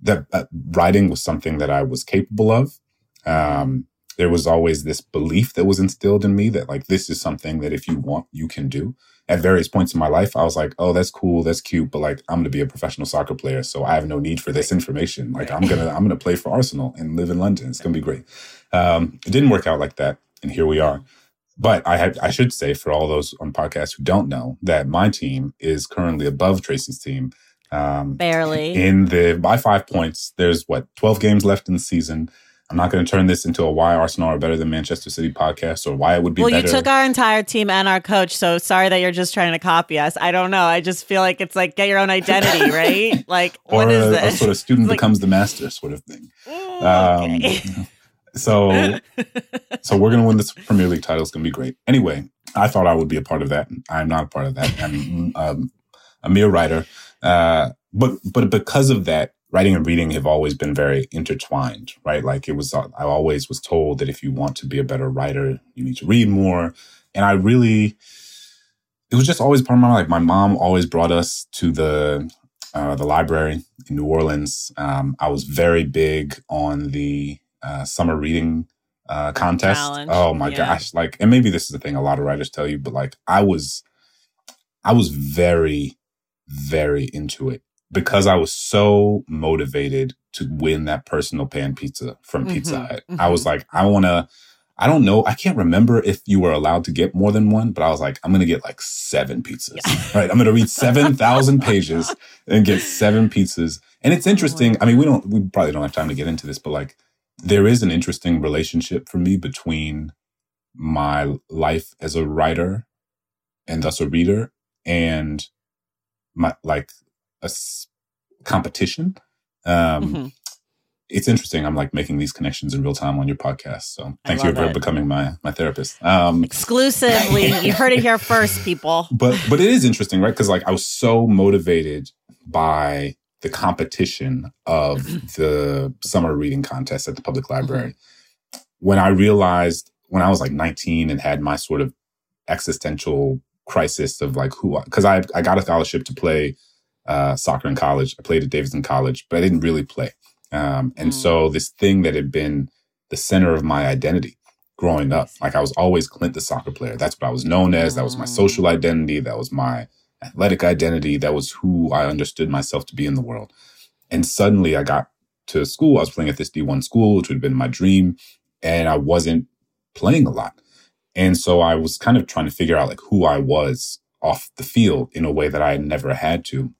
that uh, writing was something that I was capable of. Um, there was always this belief that was instilled in me that like this is something that if you want, you can do. At various points in my life, I was like, "Oh, that's cool, that's cute," but like I'm going to be a professional soccer player, so I have no need for this information. Like I'm gonna I'm gonna play for Arsenal and live in London. It's gonna be great. Um, it didn't work out like that, and here we are. But I had I should say for all those on podcasts who don't know that my team is currently above Tracy's team. Um, Barely. in the by five points. There's what 12 games left in the season. I'm not going to turn this into a why Arsenal are better than Manchester City podcast or why it would be well, better. you took our entire team and our coach, so sorry that you're just trying to copy us. I don't know. I just feel like it's like get your own identity, right? Like, or what is a, a sort of student Like- becomes the master sort of thing. Um, okay. So, so we're to win this Premier League title. It's to be great. Anyway, I thought I would be a part of that. I'm not a part of that. I'm um, a mere writer. Uh, but, but because of that, writing and reading have always been very intertwined, right? Like it was, I always was told that if you want to be a better writer, you need to read more. And I really, it was just always part of my life. My mom always brought us to the, uh, the library in New Orleans. Um, I was very big on the, uh, summer reading, uh, contest. Challenge, Oh my yeah. gosh. Like, and maybe this is the thing a lot of writers tell you, but like I was, I was very, very into it because I was so motivated to win that personal pan pizza from Pizza Mhm, Hut. I was mhm. like, I want to, I don't know. I can't remember if you were allowed to get more than one, but I was like, I'm going to get like seven pizzas, right? I'm going to read 7,000 pages and get seven pizzas. And it's interesting. I mean, we don't, we probably don't have time to get into this, but like there is an interesting relationship for me between my life as a writer and thus a reader and my like a s- competition. Um, Mhm. It's interesting. I'm like making these connections in real time on your podcast. So thank you for it. becoming my my therapist. Um, Exclusively, you heard it here first, people. but but it is interesting, right? Because like I was so motivated by the competition of the summer reading contest at the public library. When I realized when I was like 19 and had my sort of existential crisis of like who because I I got a scholarship to play uh, soccer in college. I played at Davidson College, but I didn't really play. Um, and Mm. so this thing that had been the center of my identity growing up, like I was always Clint the soccer player. That's what I was known as. That was my Mm. social identity. That was my athletic identity. That was who I understood myself to be in the world. And suddenly I got to school. I was playing at this D1 school, which would have been my dream. And I wasn't playing a lot. And so I was kind of trying to figure out like who I was off the field in a way that I had never had to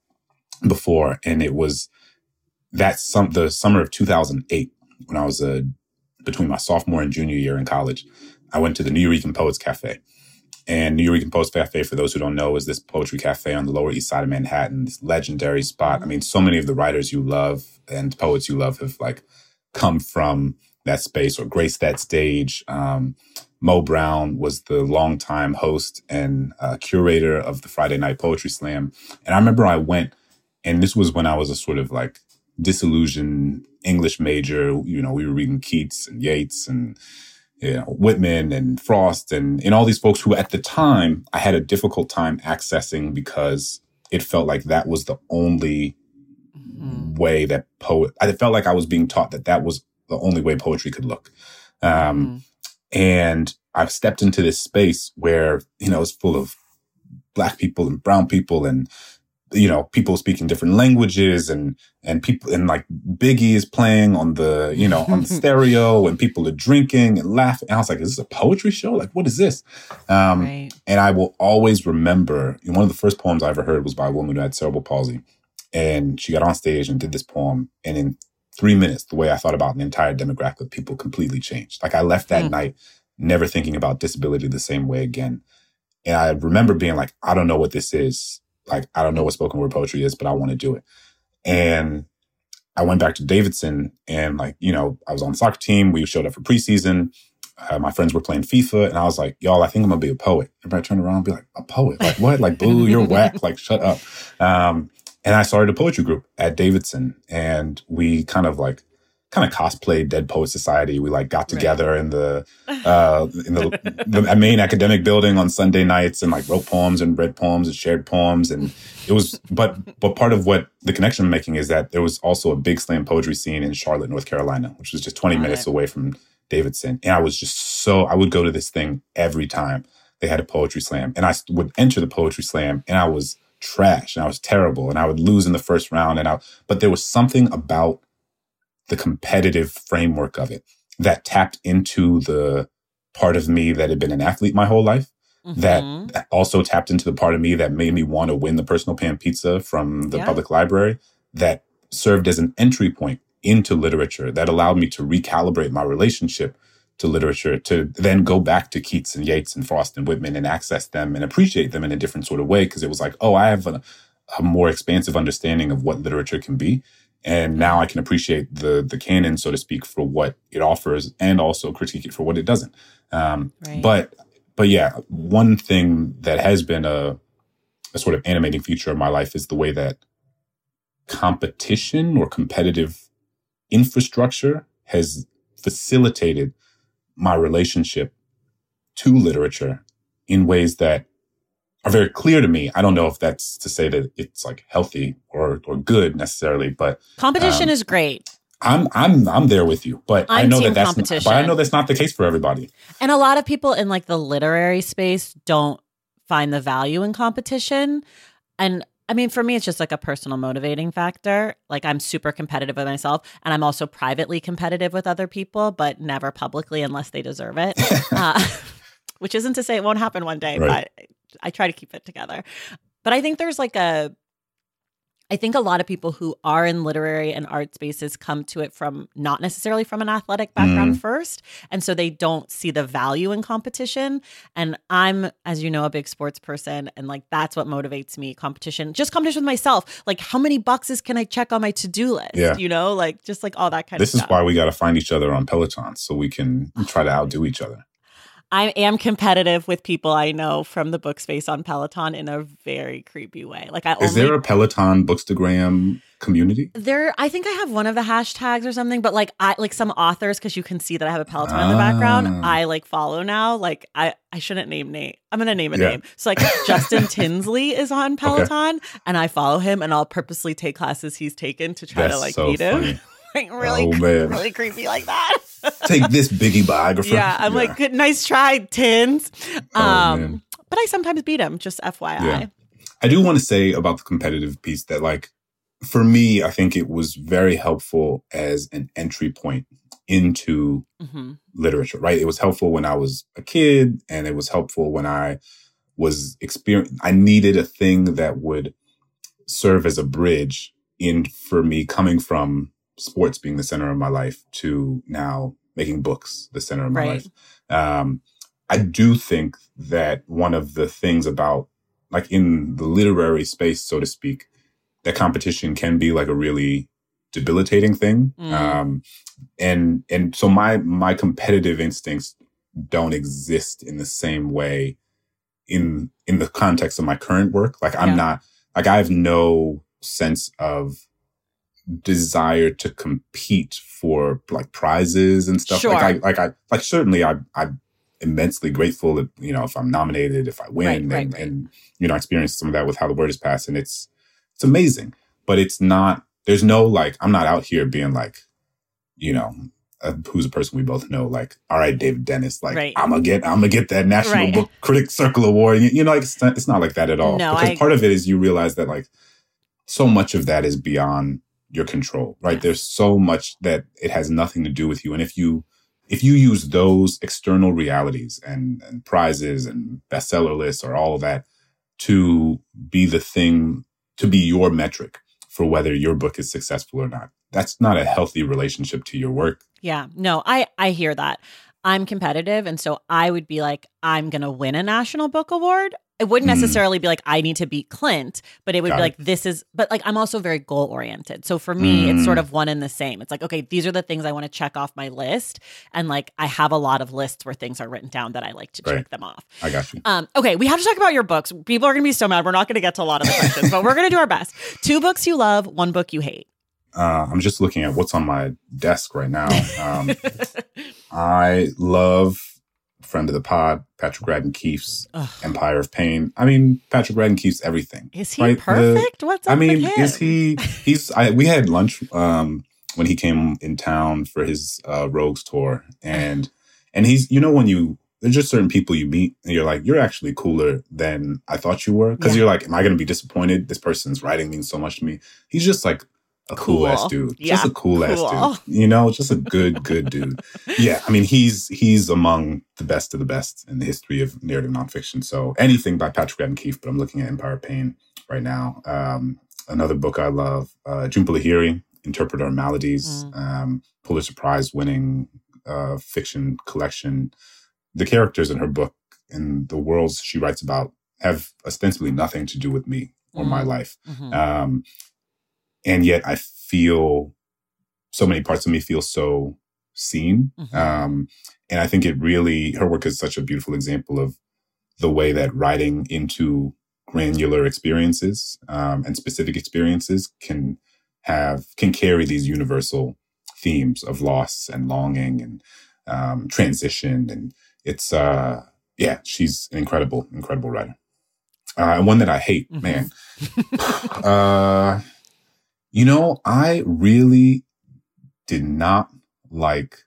before. And it was that some the summer of 2008 when I was uh, between my sophomore and junior year in college. I went to the Nuyorican Poets Cafe. And Nuyorican Poets Cafe, for those who don't know, is this poetry cafe on the Lower East Side of Manhattan, this legendary spot. I mean, so many of the writers you love and poets you love have like come from that space or grace that stage. Um, Mo Brown was the longtime host and uh, curator of the Friday Night Poetry Slam. And I remember I went, and this was when I was a sort of like disillusioned English major. You know, we were reading Keats and Yeats and you know, Whitman and Frost and, and all these folks who at the time I had a difficult time accessing because it felt like that was the only mm-hmm. way that poet, I felt like I was being taught that that was the only way poetry could look. Um, mm-hmm. and I've stepped into this space where, you know, it's full of black people and brown people and you know, people speaking different languages and, and people, and like Biggie is playing on the, you know, on the stereo and people are drinking and laughing. And I was like, is this a poetry show? Like, what is this? Um, right. and I will always remember one of the first poems I ever heard was by a woman who had cerebral palsy. And she got on stage and did this poem. And in three minutes, the way I thought about an entire demographic of people completely changed. Like I left that mm. night never thinking about disability the same way again. And I remember being like, I don't know what this is like, I don't know what spoken word poetry is, but I want to do it. And I went back to Davidson and like, you know, I was on the soccer team. We showed up for preseason. Uh, my friends were playing FIFA and I was like, y'all, I think I'm gonna be a poet. Everybody turned around and be like, a poet? Like what? Like, boo, you're whack. Like, shut up. Um, and I started a poetry group at Davidson and we kind of like kind of cosplayed Dead Poet Society. We like got together right. in the uh in the, the main academic building on Sunday nights and like wrote poems and read poems and shared poems and it was but but part of what the connection I'm making is that there was also a big slam poetry scene in Charlotte, North Carolina, which was just 20 Got minutes away from Davidson. And I was just so I would go to this thing every time they had a poetry slam. And I would enter the poetry slam and I was trash and I was terrible and I would lose in the first round and I but there was something about the competitive framework of it that tapped into the part of me that had been an athlete my whole life. Mm-hmm. That also tapped into the part of me that made me want to win the personal pan pizza from the yeah. public library. That served as an entry point into literature that allowed me to recalibrate my relationship to literature to then go back to Keats and Yeats and Frost and Whitman and access them and appreciate them in a different sort of way because it was like, oh, I have a, a, more expansive understanding of what literature can be. And now I can appreciate the the canon, so to speak, for what it offers, and also critique it for what it doesn't. Um, right. But but yeah, one thing that has been a a sort of animating feature of my life is the way that competition or competitive infrastructure has facilitated my relationship to literature in ways that are very clear to me. I don't know if that's to say that it's like healthy or or good necessarily, but competition um, is great. I'm I'm I'm there with you, but I'm i know that that's not, but I know that's not the case for everybody. And a lot of people in like the literary space don't find the value in competition. And I mean, for me, it's just like a personal motivating factor. Like I'm super competitive with myself, and I'm also privately competitive with other people, but never publicly unless they deserve it. uh, which isn't to say it won't happen one day, right. but I try to keep it together. But I think there's like a I think a lot of people who are in literary and art spaces come to it from not necessarily from an athletic background mm. first. And so they don't see the value in competition. And I'm, as you know, a big sports person. And like that's what motivates me competition, just competition with myself. Like, how many boxes can I check on my to do list? Yeah. You know, like just like all that kind this of stuff. This is why we got to find each other on Peloton so we can try to outdo each other. I am competitive with people I know from the book space on Peloton in a very creepy way. Like, I is only, there a Peloton Bookstagram community? There, I think I have one of the hashtags or something. But like, I like some authors because you can see that I have a Peloton ah. in the background. Ah. I like follow now. Like, I I shouldn't name Nate. I'm gonna name a yeah. name. So like, Justin Tinsley is on Peloton, okay. and I follow him, and I'll purposely take classes he's taken to try That's to like so beat him. like really, oh, really creepy like that. Take this biggie biographer. Yeah, I'm yeah. like, good, nice try, Tins. Oh, um, oh, but I sometimes beat him, just FYI. Yeah. I do want to say about the competitive piece that, like, for me, I think it was very helpful as an entry point into mm-hmm. literature, right? It was helpful when I was a kid, and it was helpful when I was experience. I needed a thing that would serve as a bridge in for me coming from sports being the center of my life to now making books the center of my right. life. Um, I do think that one of the things about like in the literary space, so to speak, that competition can be like a really debilitating thing. Mm. Um, and and so my my competitive instincts don't exist in the same way in in the context of my current work. Like I'm Yeah. not like I have no sense of desire to compete for like prizes and stuff. Sure. Like I like I like certainly I I'm immensely grateful if you know if I'm nominated, if I win, Right, and, right, right. and you know I experienced some of that with how the word is passed, and it's it's amazing. But it's not. There's no like I'm not out here being like, you know. Uh, who's a person we both know? Like, all right, David Dennis. Like, Right. I'm gonna get, I'm gonna get that National Right. Book Critics Circle Award. You, you know, like it's not, it's not like that at all. No, because I- part of it is you realize that like so much of that is beyond your control, right? Yes. There's so much that it has nothing to do with you. And if you if you use those external realities and, and prizes and bestseller lists or all of that to be the thing, to be your metric for whether your book is successful or not, that's not a healthy relationship to your work. Yeah, no, I I hear that. I'm competitive, and so I would be like, I'm gonna win a national book award. It wouldn't Hmm. necessarily be like I need to beat Clint, but it would Got be it. like this is. But like I'm also very goal oriented, so for me, it's Hmm. sort of one and the same. It's like okay, these are the things I want to check off my list, and like I have a lot of lists where things are written down that I like to Right. check them off. I got you. Um, okay, we have to talk about your books. People are gonna be so mad. We're not gonna get to a lot of the questions, but we're gonna do our best. Two books you love, one book you hate. Uh, I'm just looking at what's on my desk right now. Um, I love friend of the pod, Patrick Radden Keefe's Ugh. Empire of Pain. I mean, Patrick Radden Keefe's everything. Is he right? The- perfect? What's up I mean, is he? He's. I, we had lunch um, when he came in town for his uh, Rogues tour, and and he's. You know, when you there's just certain people you meet, and you're like, you're actually cooler than I thought you were, because Yeah. you're like, am I going to be disappointed? This person's writing means so much to me. He's just like a cool, Cool. ass dude, Yeah, just a cool, cool. ass dude. You know, just a good, good dude. Yeah, I mean, he's he's among the best of the best in the history of narrative nonfiction. So anything by Patrick Radden Keefe, but I'm looking at Empire of Pain right now. Um, another book I love, uh, Jhumpa Lahiri, Interpreter of Maladies, Mm. um, Pulitzer Prize winning uh, fiction collection. The characters in her book and the worlds she writes about have ostensibly nothing to do with me or my Mm. life. Mhm. Um, and yet I feel so many parts of me feel so seen. Mhm. Um, and I think it really, her work is such a beautiful example of the way that writing into granular experiences um, and specific experiences can have, can carry these universal themes of loss and longing and um, transition. And it's, uh, yeah, she's an incredible, incredible writer. Uh, and one that I hate, Mhm. man. uh, you know, I really did not like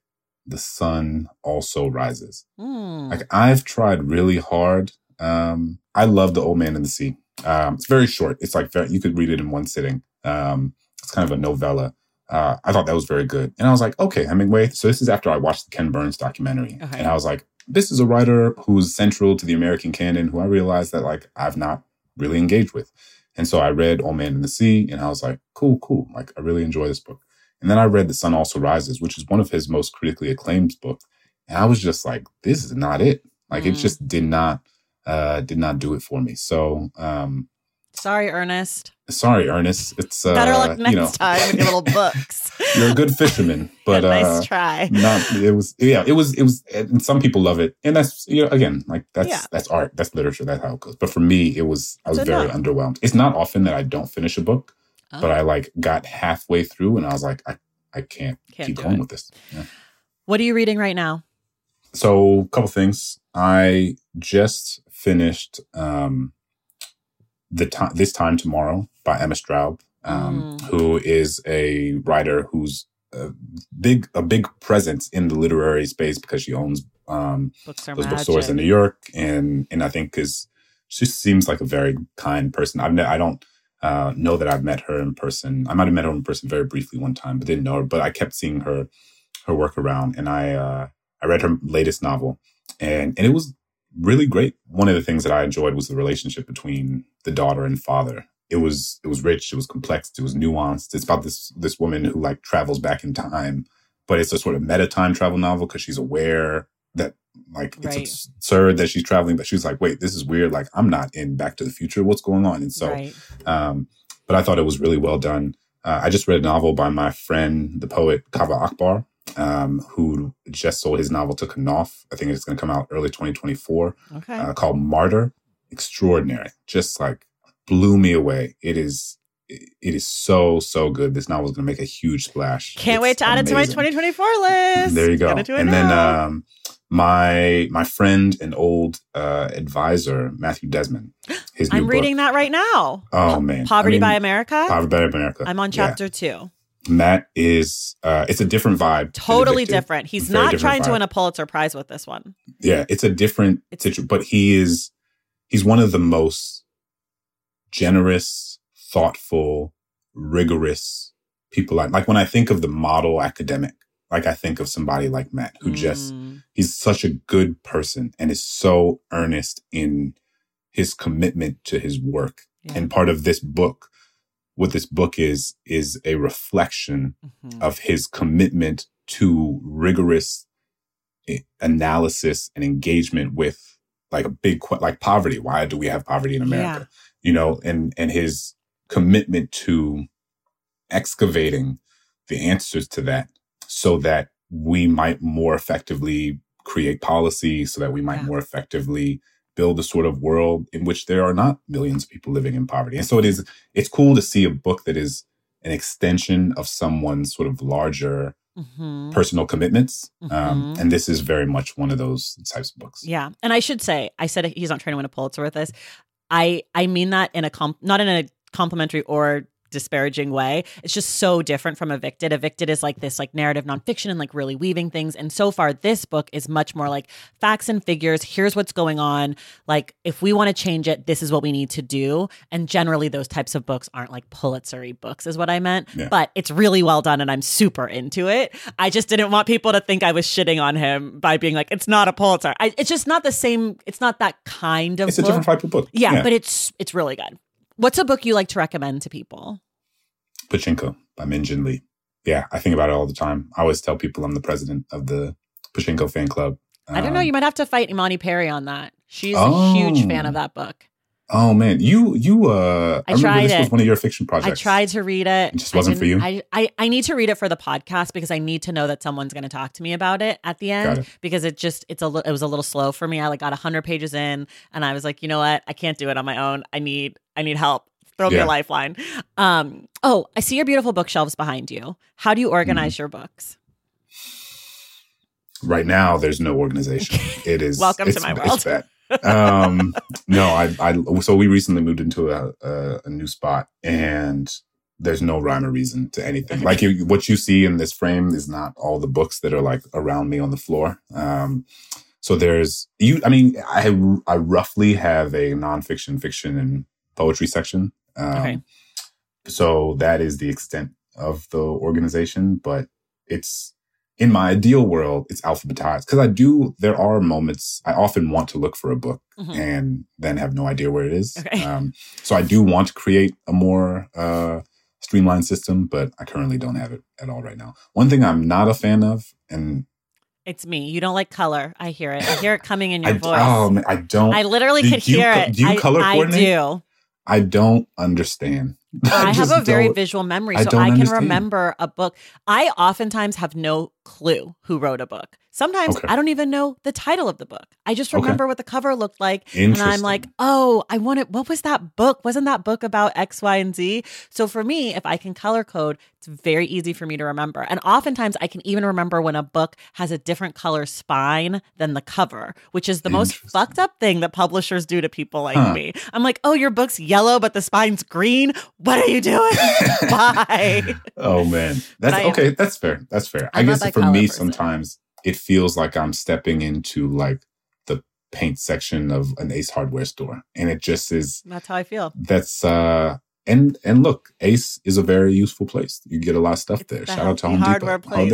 The Sun Also Rises. Mm. Like I've tried really hard. Um, I love The Old Man in the Sea. Um, it's very short. It's like very, you could read it in one sitting. Um, it's kind of a novella. Uh, I thought that was very good. And I was like, okay, Hemingway. So this is after I watched the Ken Burns documentary. Okay. And I was like, this is a writer who's central to the American canon who I realized that like I've not really engaged with. And so I read Old Man in the Sea and I was like, cool, cool. Like I really enjoy this book. And then I read The Sun Also Rises, which is one of his most critically acclaimed books. And I was just like, this is not it. Like it Mm. just did not, uh, did not do it for me. So, um, Sorry, Ernest. sorry, Ernest. It's, uh, Better luck next you know, time with your little books. you're a good fisherman, but, nice uh, try. not it was yeah it was it was and some people love it and that's you know again like that's Yeah. that's art that's literature that's how it goes but for me it was i was That's very underwhelmed it's not often that i don't finish a book Oh, but i like got halfway through and i was like i i can't, Can't keep going it. with this yeah. what are you reading right now? so a couple things i just finished um the time this time tomorrow by emma straub um, Mm. who is a writer who's a big a big presence in the literary space because she owns um, Books those magic. bookstores in New York, and and I think is she seems like a very kind person. I've ne- I don't uh, know that I've met her in person. I might have met her in person very briefly one time, but didn't know her. But I kept seeing her her work around, and I uh, I read her latest novel, and and it was really great. One of the things that I enjoyed was the relationship between the daughter and father. It was it was rich, it was complex, it was nuanced. It's about this this woman who like travels back in time, but it's a sort of meta time travel novel because she's aware that like it's Right. absurd that she's traveling, but she's like, wait, this is weird. Like I'm not in Back to the Future. What's going on? And so, right. um, but I thought it was really well done. Uh, I just read a novel by my friend, the poet Kaveh Akbar, um, who just sold his novel to Knopf. I think it's going to come out early 2024, Okay. uh, called Martyr. Extraordinary. Just like blew me away. It is. It is so so good. This novel is going to make a huge splash. Can't It's wait to add it to my 2024 list. There you go. Gonna do it And then um, my my friend and old uh, advisor Matthew Desmond. His new I'm reading book. that right now. Oh man, Poverty I mean, by America. Poverty by America. I'm on Yeah. chapter two. Matt is uh, it's a different vibe. Totally different. He's Very not different trying to win a Pulitzer Prize with this one. Yeah, it's a different It's- situation, but he is he's one of the most generous, thoughtful, rigorous people. I, like when I think of the model academic, like I think of somebody like Matt who just Mm. he's such a good person and is so earnest in his commitment to his work. Yeah. And part of this book, what this book is, is a reflection Mhm. of his commitment to rigorous eh, analysis and engagement with like a big like poverty. Why do we have poverty in america? You know and and his commitment to excavating the answers to that so that we might more effectively create policy so that we might Yeah. more effectively build a sort of world in which there are not millions of people living in poverty. And so it is it's cool to see a book that is an extension of someone's sort of larger Mhm. personal commitments. Um, Mhm. and this is very much one of those types of books. Yeah, and I should say, I said he's not trying to win a Pulitzer with this. I I mean that in a comp, not in a complimentary or disparaging way. It's just so different from Evicted. Evicted is like this like narrative nonfiction and like really weaving things. And so far, this book is much more like facts and figures. Here's what's going on. Like if we want to change it, this is what we need to do. And generally, those types of books aren't like Pulitzery books, is what I meant. Yeah. But it's really well done, and I'm super into it. I just didn't want people to think I was shitting on him by being like, it's not a Pulitzer. I, it's just not the same. It's not that kind of It's a book. different type of book. Yeah, but it's it's really good. What's a book you like to recommend to people? Pachinko by Min Jin Lee. Yeah, I think about it all the time. I always tell people I'm the president of the Pachinko fan club. I don't know. Um, You might have to fight Imani Perry on that. She's Oh. a huge fan of that book. Oh man, you you uh I I, remember tried this was one of your fiction projects. I tried to read it. It just wasn't for you? I, I, I need to read it for the podcast because I need to know that someone's going to talk to me about it at the end it. because it just it's a li- it was a little slow for me. I like got 100 pages in and I was like, "You know what? I can't do it on my own. I need I need help. Throw me a lifeline." Um oh, I see your beautiful bookshelves behind you. How do you organize Mm-hmm. your books? Right now, there's no organization. It is Welcome to my it's world. bad. um no i i so we recently moved into a, a a new spot and there's no rhyme or reason to anything like you, what you see in this frame is not all the books that are like around me on the floor um so there's you i mean i i roughly have a nonfiction fiction and poetry section um Okay. so that is the extent of the organization but it's in my ideal world, it's alphabetized because I do. There are moments I often want to look for a book Mhm. and then have no idea where it is. Okay. Um, so I do want to create a more uh, streamlined system, but I currently don't have it at all right now. One thing I'm not a fan of, and It's me. You don't like color. I hear it. I hear it coming in your I, voice. oh man, I don't. I literally Do could you hear it. do you I, color I coordinate? do. I don't understand. I have a very visual memory, I so I can understand. remember a book. I oftentimes have no clue who wrote a book. Sometimes Okay. I don't even know the title of the book. I just Okay. remember what the cover looked like. And I'm like, oh, I want it. What was that book? Wasn't that book about X, Y, and Z? So for me, if I can color code, it's very easy for me to remember. And oftentimes I can even remember when a book has a different color spine than the cover, which is the most fucked up thing that publishers do to people like Huh. me. I'm like, oh, your book's yellow, but the spine's green. What are you doing? Bye. Oh man, that's okay. That's fair. That's fair. I I'm a guess for me, person. sometimes it feels like I'm stepping into like the paint section of an Ace Hardware store, and it just is. That's how I feel. That's uh, and and look, Ace is a very useful place. You get a lot of stuff It's there. the Shout out to Home hardware Depot. place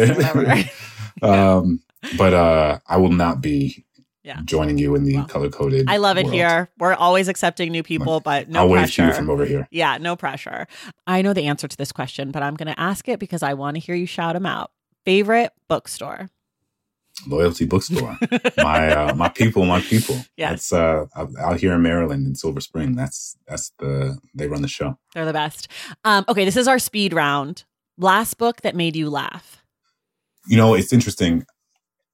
Oh, um, but uh, I will not be Yeah. joining you in the Well, color coded. I love it here. We're always accepting new people, but no I'll wave pressure. to you from over here. Yeah, no pressure. I know the answer to this question, but I'm going to ask it because I want to hear you shout them out. Favorite bookstore? Loyalty Bookstore. my uh, my people, my people. Yeah, It's uh out here in Maryland in Silver Spring. That's that's the they run the show. They're the best. Um, okay, this is our speed round. Last book that made you laugh. You know, it's interesting,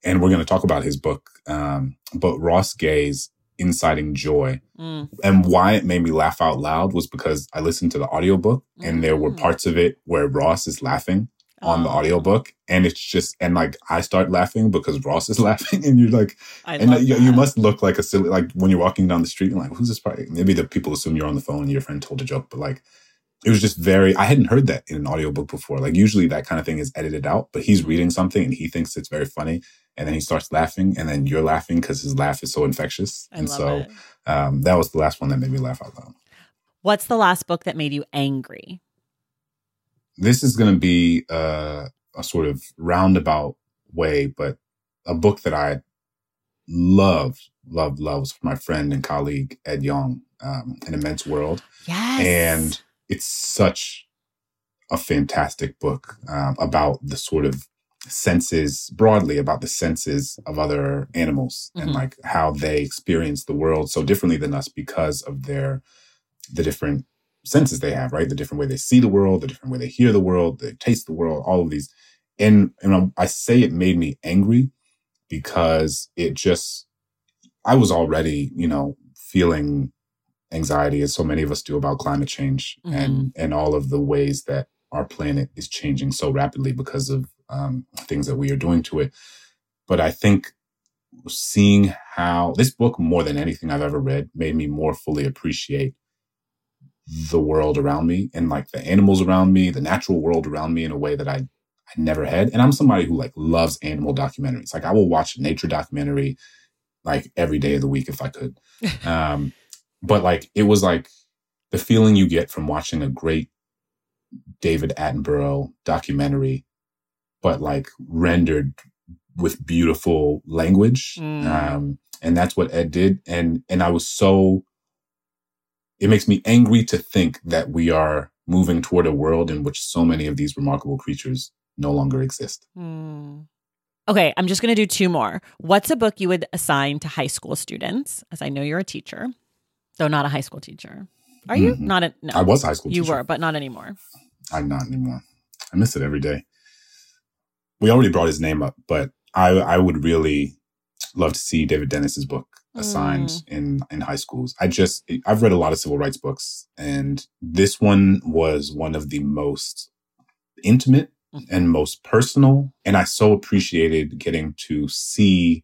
and we're going to talk about his book. Um, but Ross Gay's Inciting Joy, Mm. and why it made me laugh out loud was because I listened to the audiobook, and there were Mm. parts of it where Ross is laughing on the Oh, audiobook, and it's just and like I start laughing because Ross is laughing, and you're like. I And uh, love you, you must look like a silly, like when you're walking down the street, you're like, who's this? Probably maybe the people assume you're on the phone and your friend told a joke, but like, it was just very, I hadn't heard that in an audiobook before. Like, usually that kind of thing is edited out, but he's reading something and he thinks it's very funny. And then he starts laughing, and then you're laughing because his laugh is so infectious. I and so um, that was the last one that made me laugh out loud. What's the last book that made you angry? This is going to be uh, a sort of roundabout way, but a book that I loved, loved, loved from my friend and colleague Ed Yong, um, An Immense World. Yes. And it's such a fantastic book um, about the sort of senses, broadly about the senses of other animals and Mhm. like how they experience the world so differently than us because of their, the different senses they have, right? The different way they see the world, the different way they hear the world, they taste the world, all of these. And, and I say it made me angry because it just, I was already, you know, feeling anxiety as so many of us do about climate change and, and all of the ways that our planet is changing so rapidly because of um, things that we are doing to it. But I think seeing how this book, more than anything I've ever read, made me more fully appreciate the world around me and like the animals around me, the natural world around me in a way that I, I never had. And I'm somebody who like loves animal documentaries. Like I will watch a nature documentary like every day of the week if I could. Um, but like it was like the feeling you get from watching a great David Attenborough documentary, but like rendered with beautiful language. Mm. Um, and that's what Ed did. And, and I was so, it makes me angry to think that we are moving toward a world in which so many of these remarkable creatures no longer exist. Hmm. Okay, I'm just going to do two more. What's a book you would assign to high school students? As I know you're a teacher, though not a high school teacher. Are you? Mhm. Not a no. I was a high school You teacher. were, but not anymore. I'm not anymore. I miss it every day. We already brought his name up, but I I would really love to see David Dennis's book assigned Mm. in in high schools. I just I've read a lot of civil rights books, and this one was one of the most intimate Mhm. and most personal. And I so appreciated getting to see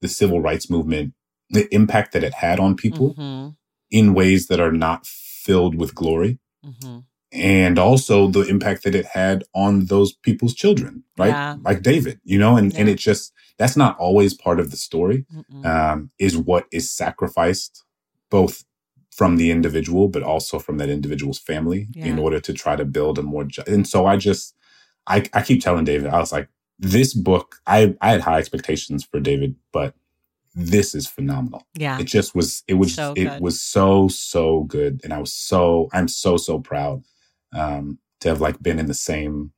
the civil rights movement, the impact that it had on people Mhm, in ways that are not filled with glory mhm. And also the impact that it had on those people's children, right? Yeah. Like David, you know, and, and it just, that's not always part of the story, um, is what is sacrificed both from the individual, but also from that individual's family in order to try to build a more, ju- and so I just, I, I keep telling David, I was like, this book, I, I had high expectations for David, but this is phenomenal yeah. it just was it was So it was so so good and i was so i'm so so proud um to have like been in the same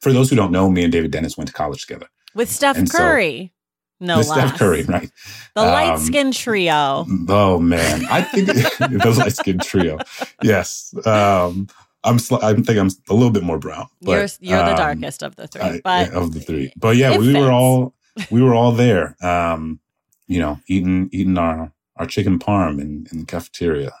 for those who don't know me and david dennis went to college together With Steph and so- Curry. no with less. steph curry right The Um, light skin trio. oh man i think the light skin trio yes um i'm sli- i think i'm a little bit more brown but, you're you're the um, darkest of the three, but yeah, of the three. But yeah, we fits. were all we were all there. Um, you know, eating eating our our chicken parm in, in the cafeteria.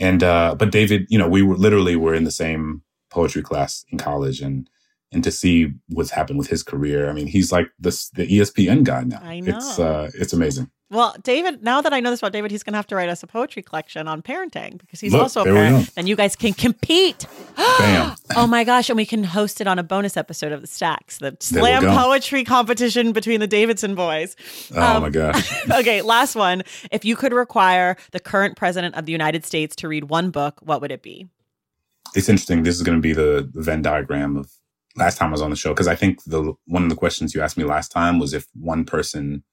And uh, but David, you know, we were literally were in the same poetry class in college, and and to see what's happened with his career. I mean, he's like the the ESPN guy now. I It's know. uh, it's amazing. Well, David, now that I know this about David, he's going to have to write us a poetry collection on parenting because he's Look, also a parent. And you guys can compete. Bam. oh my gosh. And we can host it on a bonus episode of the Stacks, the slam poetry competition between the Davidson boys. Oh Um, my gosh. okay, last one. If you could require the current president of the United States to read one book, what would it be? it's interesting. This is going to be the, the Venn diagram of last time I was on the show because I think the one of the questions you asked me last time was if one person,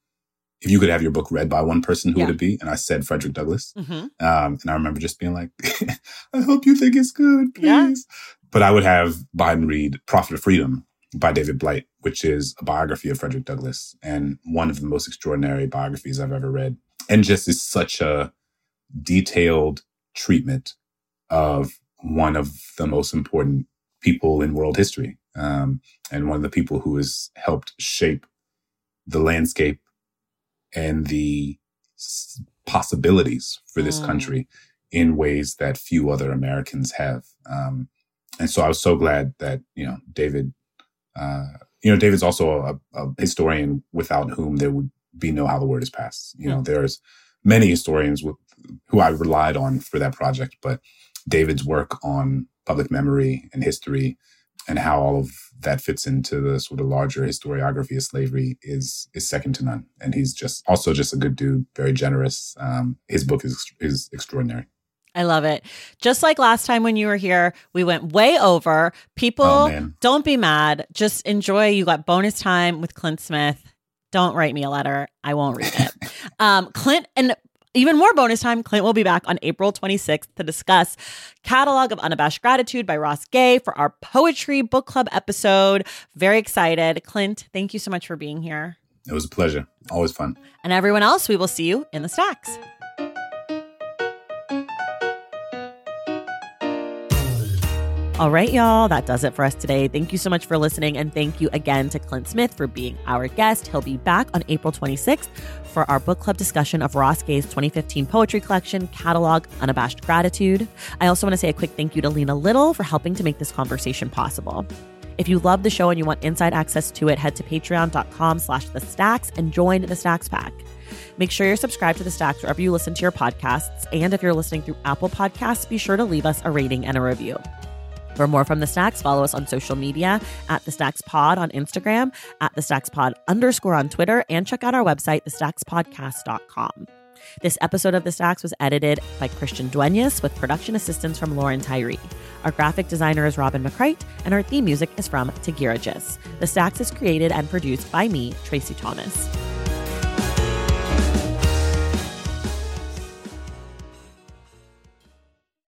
if you could have your book read by one person, who Yeah. would it be? And I said Frederick Douglass. hmm Um, and I remember just being like, I hope you think it's good, Yeah. please. But I would have Biden read Prophet of Freedom by David Blight, which is a biography of Frederick Douglass and one of the most extraordinary biographies I've ever read. And just is such a detailed treatment of one of the most important people in world history um, and one of the people who has helped shape the landscape and the possibilities for this mm. country in ways that few other Americans have. Um, and so I was so glad that, you know, David, uh, you know, David's also a, a, historian without whom there would be no how the word is passed. You know, there's many historians with, who I relied on for that project, but David's work on public memory and history and how all of that fits into the sort of larger historiography of slavery is is second to none. And he's just also just a good dude, very generous. Um, his book is is extraordinary. I love it. Just like last time when you were here, we went way over. People, oh, don't be mad. Just enjoy. You got bonus time with Clint Smith. Don't write me a letter. I won't read it. um, Clint, and even more bonus time, Clint will be back on April 26th to discuss Catalog of Unabashed Gratitude by Ross Gay for our poetry book club episode. Very excited. Clint, thank you so much for being here. It was a pleasure. Always fun. And everyone else, we will see you in the stacks. All right, y'all, that does it for us today. Thank you so much for listening. And thank you again to Clint Smith for being our guest. He'll be back on April 26th for our book club discussion of Ross Gay's 2015 poetry collection, Catalog Unabashed Gratitude. I also want to say a quick thank you to Lena Little for helping to make this conversation possible. If you love the show and you want inside access to it, head to patreon.com slash the stacks and join the Stacks Pack. Make sure you're subscribed to the Stacks wherever you listen to your podcasts. And if you're listening through Apple Podcasts, be sure to leave us a rating and a review. For more from the Stacks, follow us on social media at the Stacks Pod on Instagram, at the Stacks Pod underscore on Twitter, and check out our website, thestackspodcast.com. This episode of The Stacks was edited by Christian Duenas with production assistance from Lauren Tyree. Our graphic designer is Robin McCrite, and our theme music is from Tagirijus. The Stacks is created and produced by me, Traci Thomas.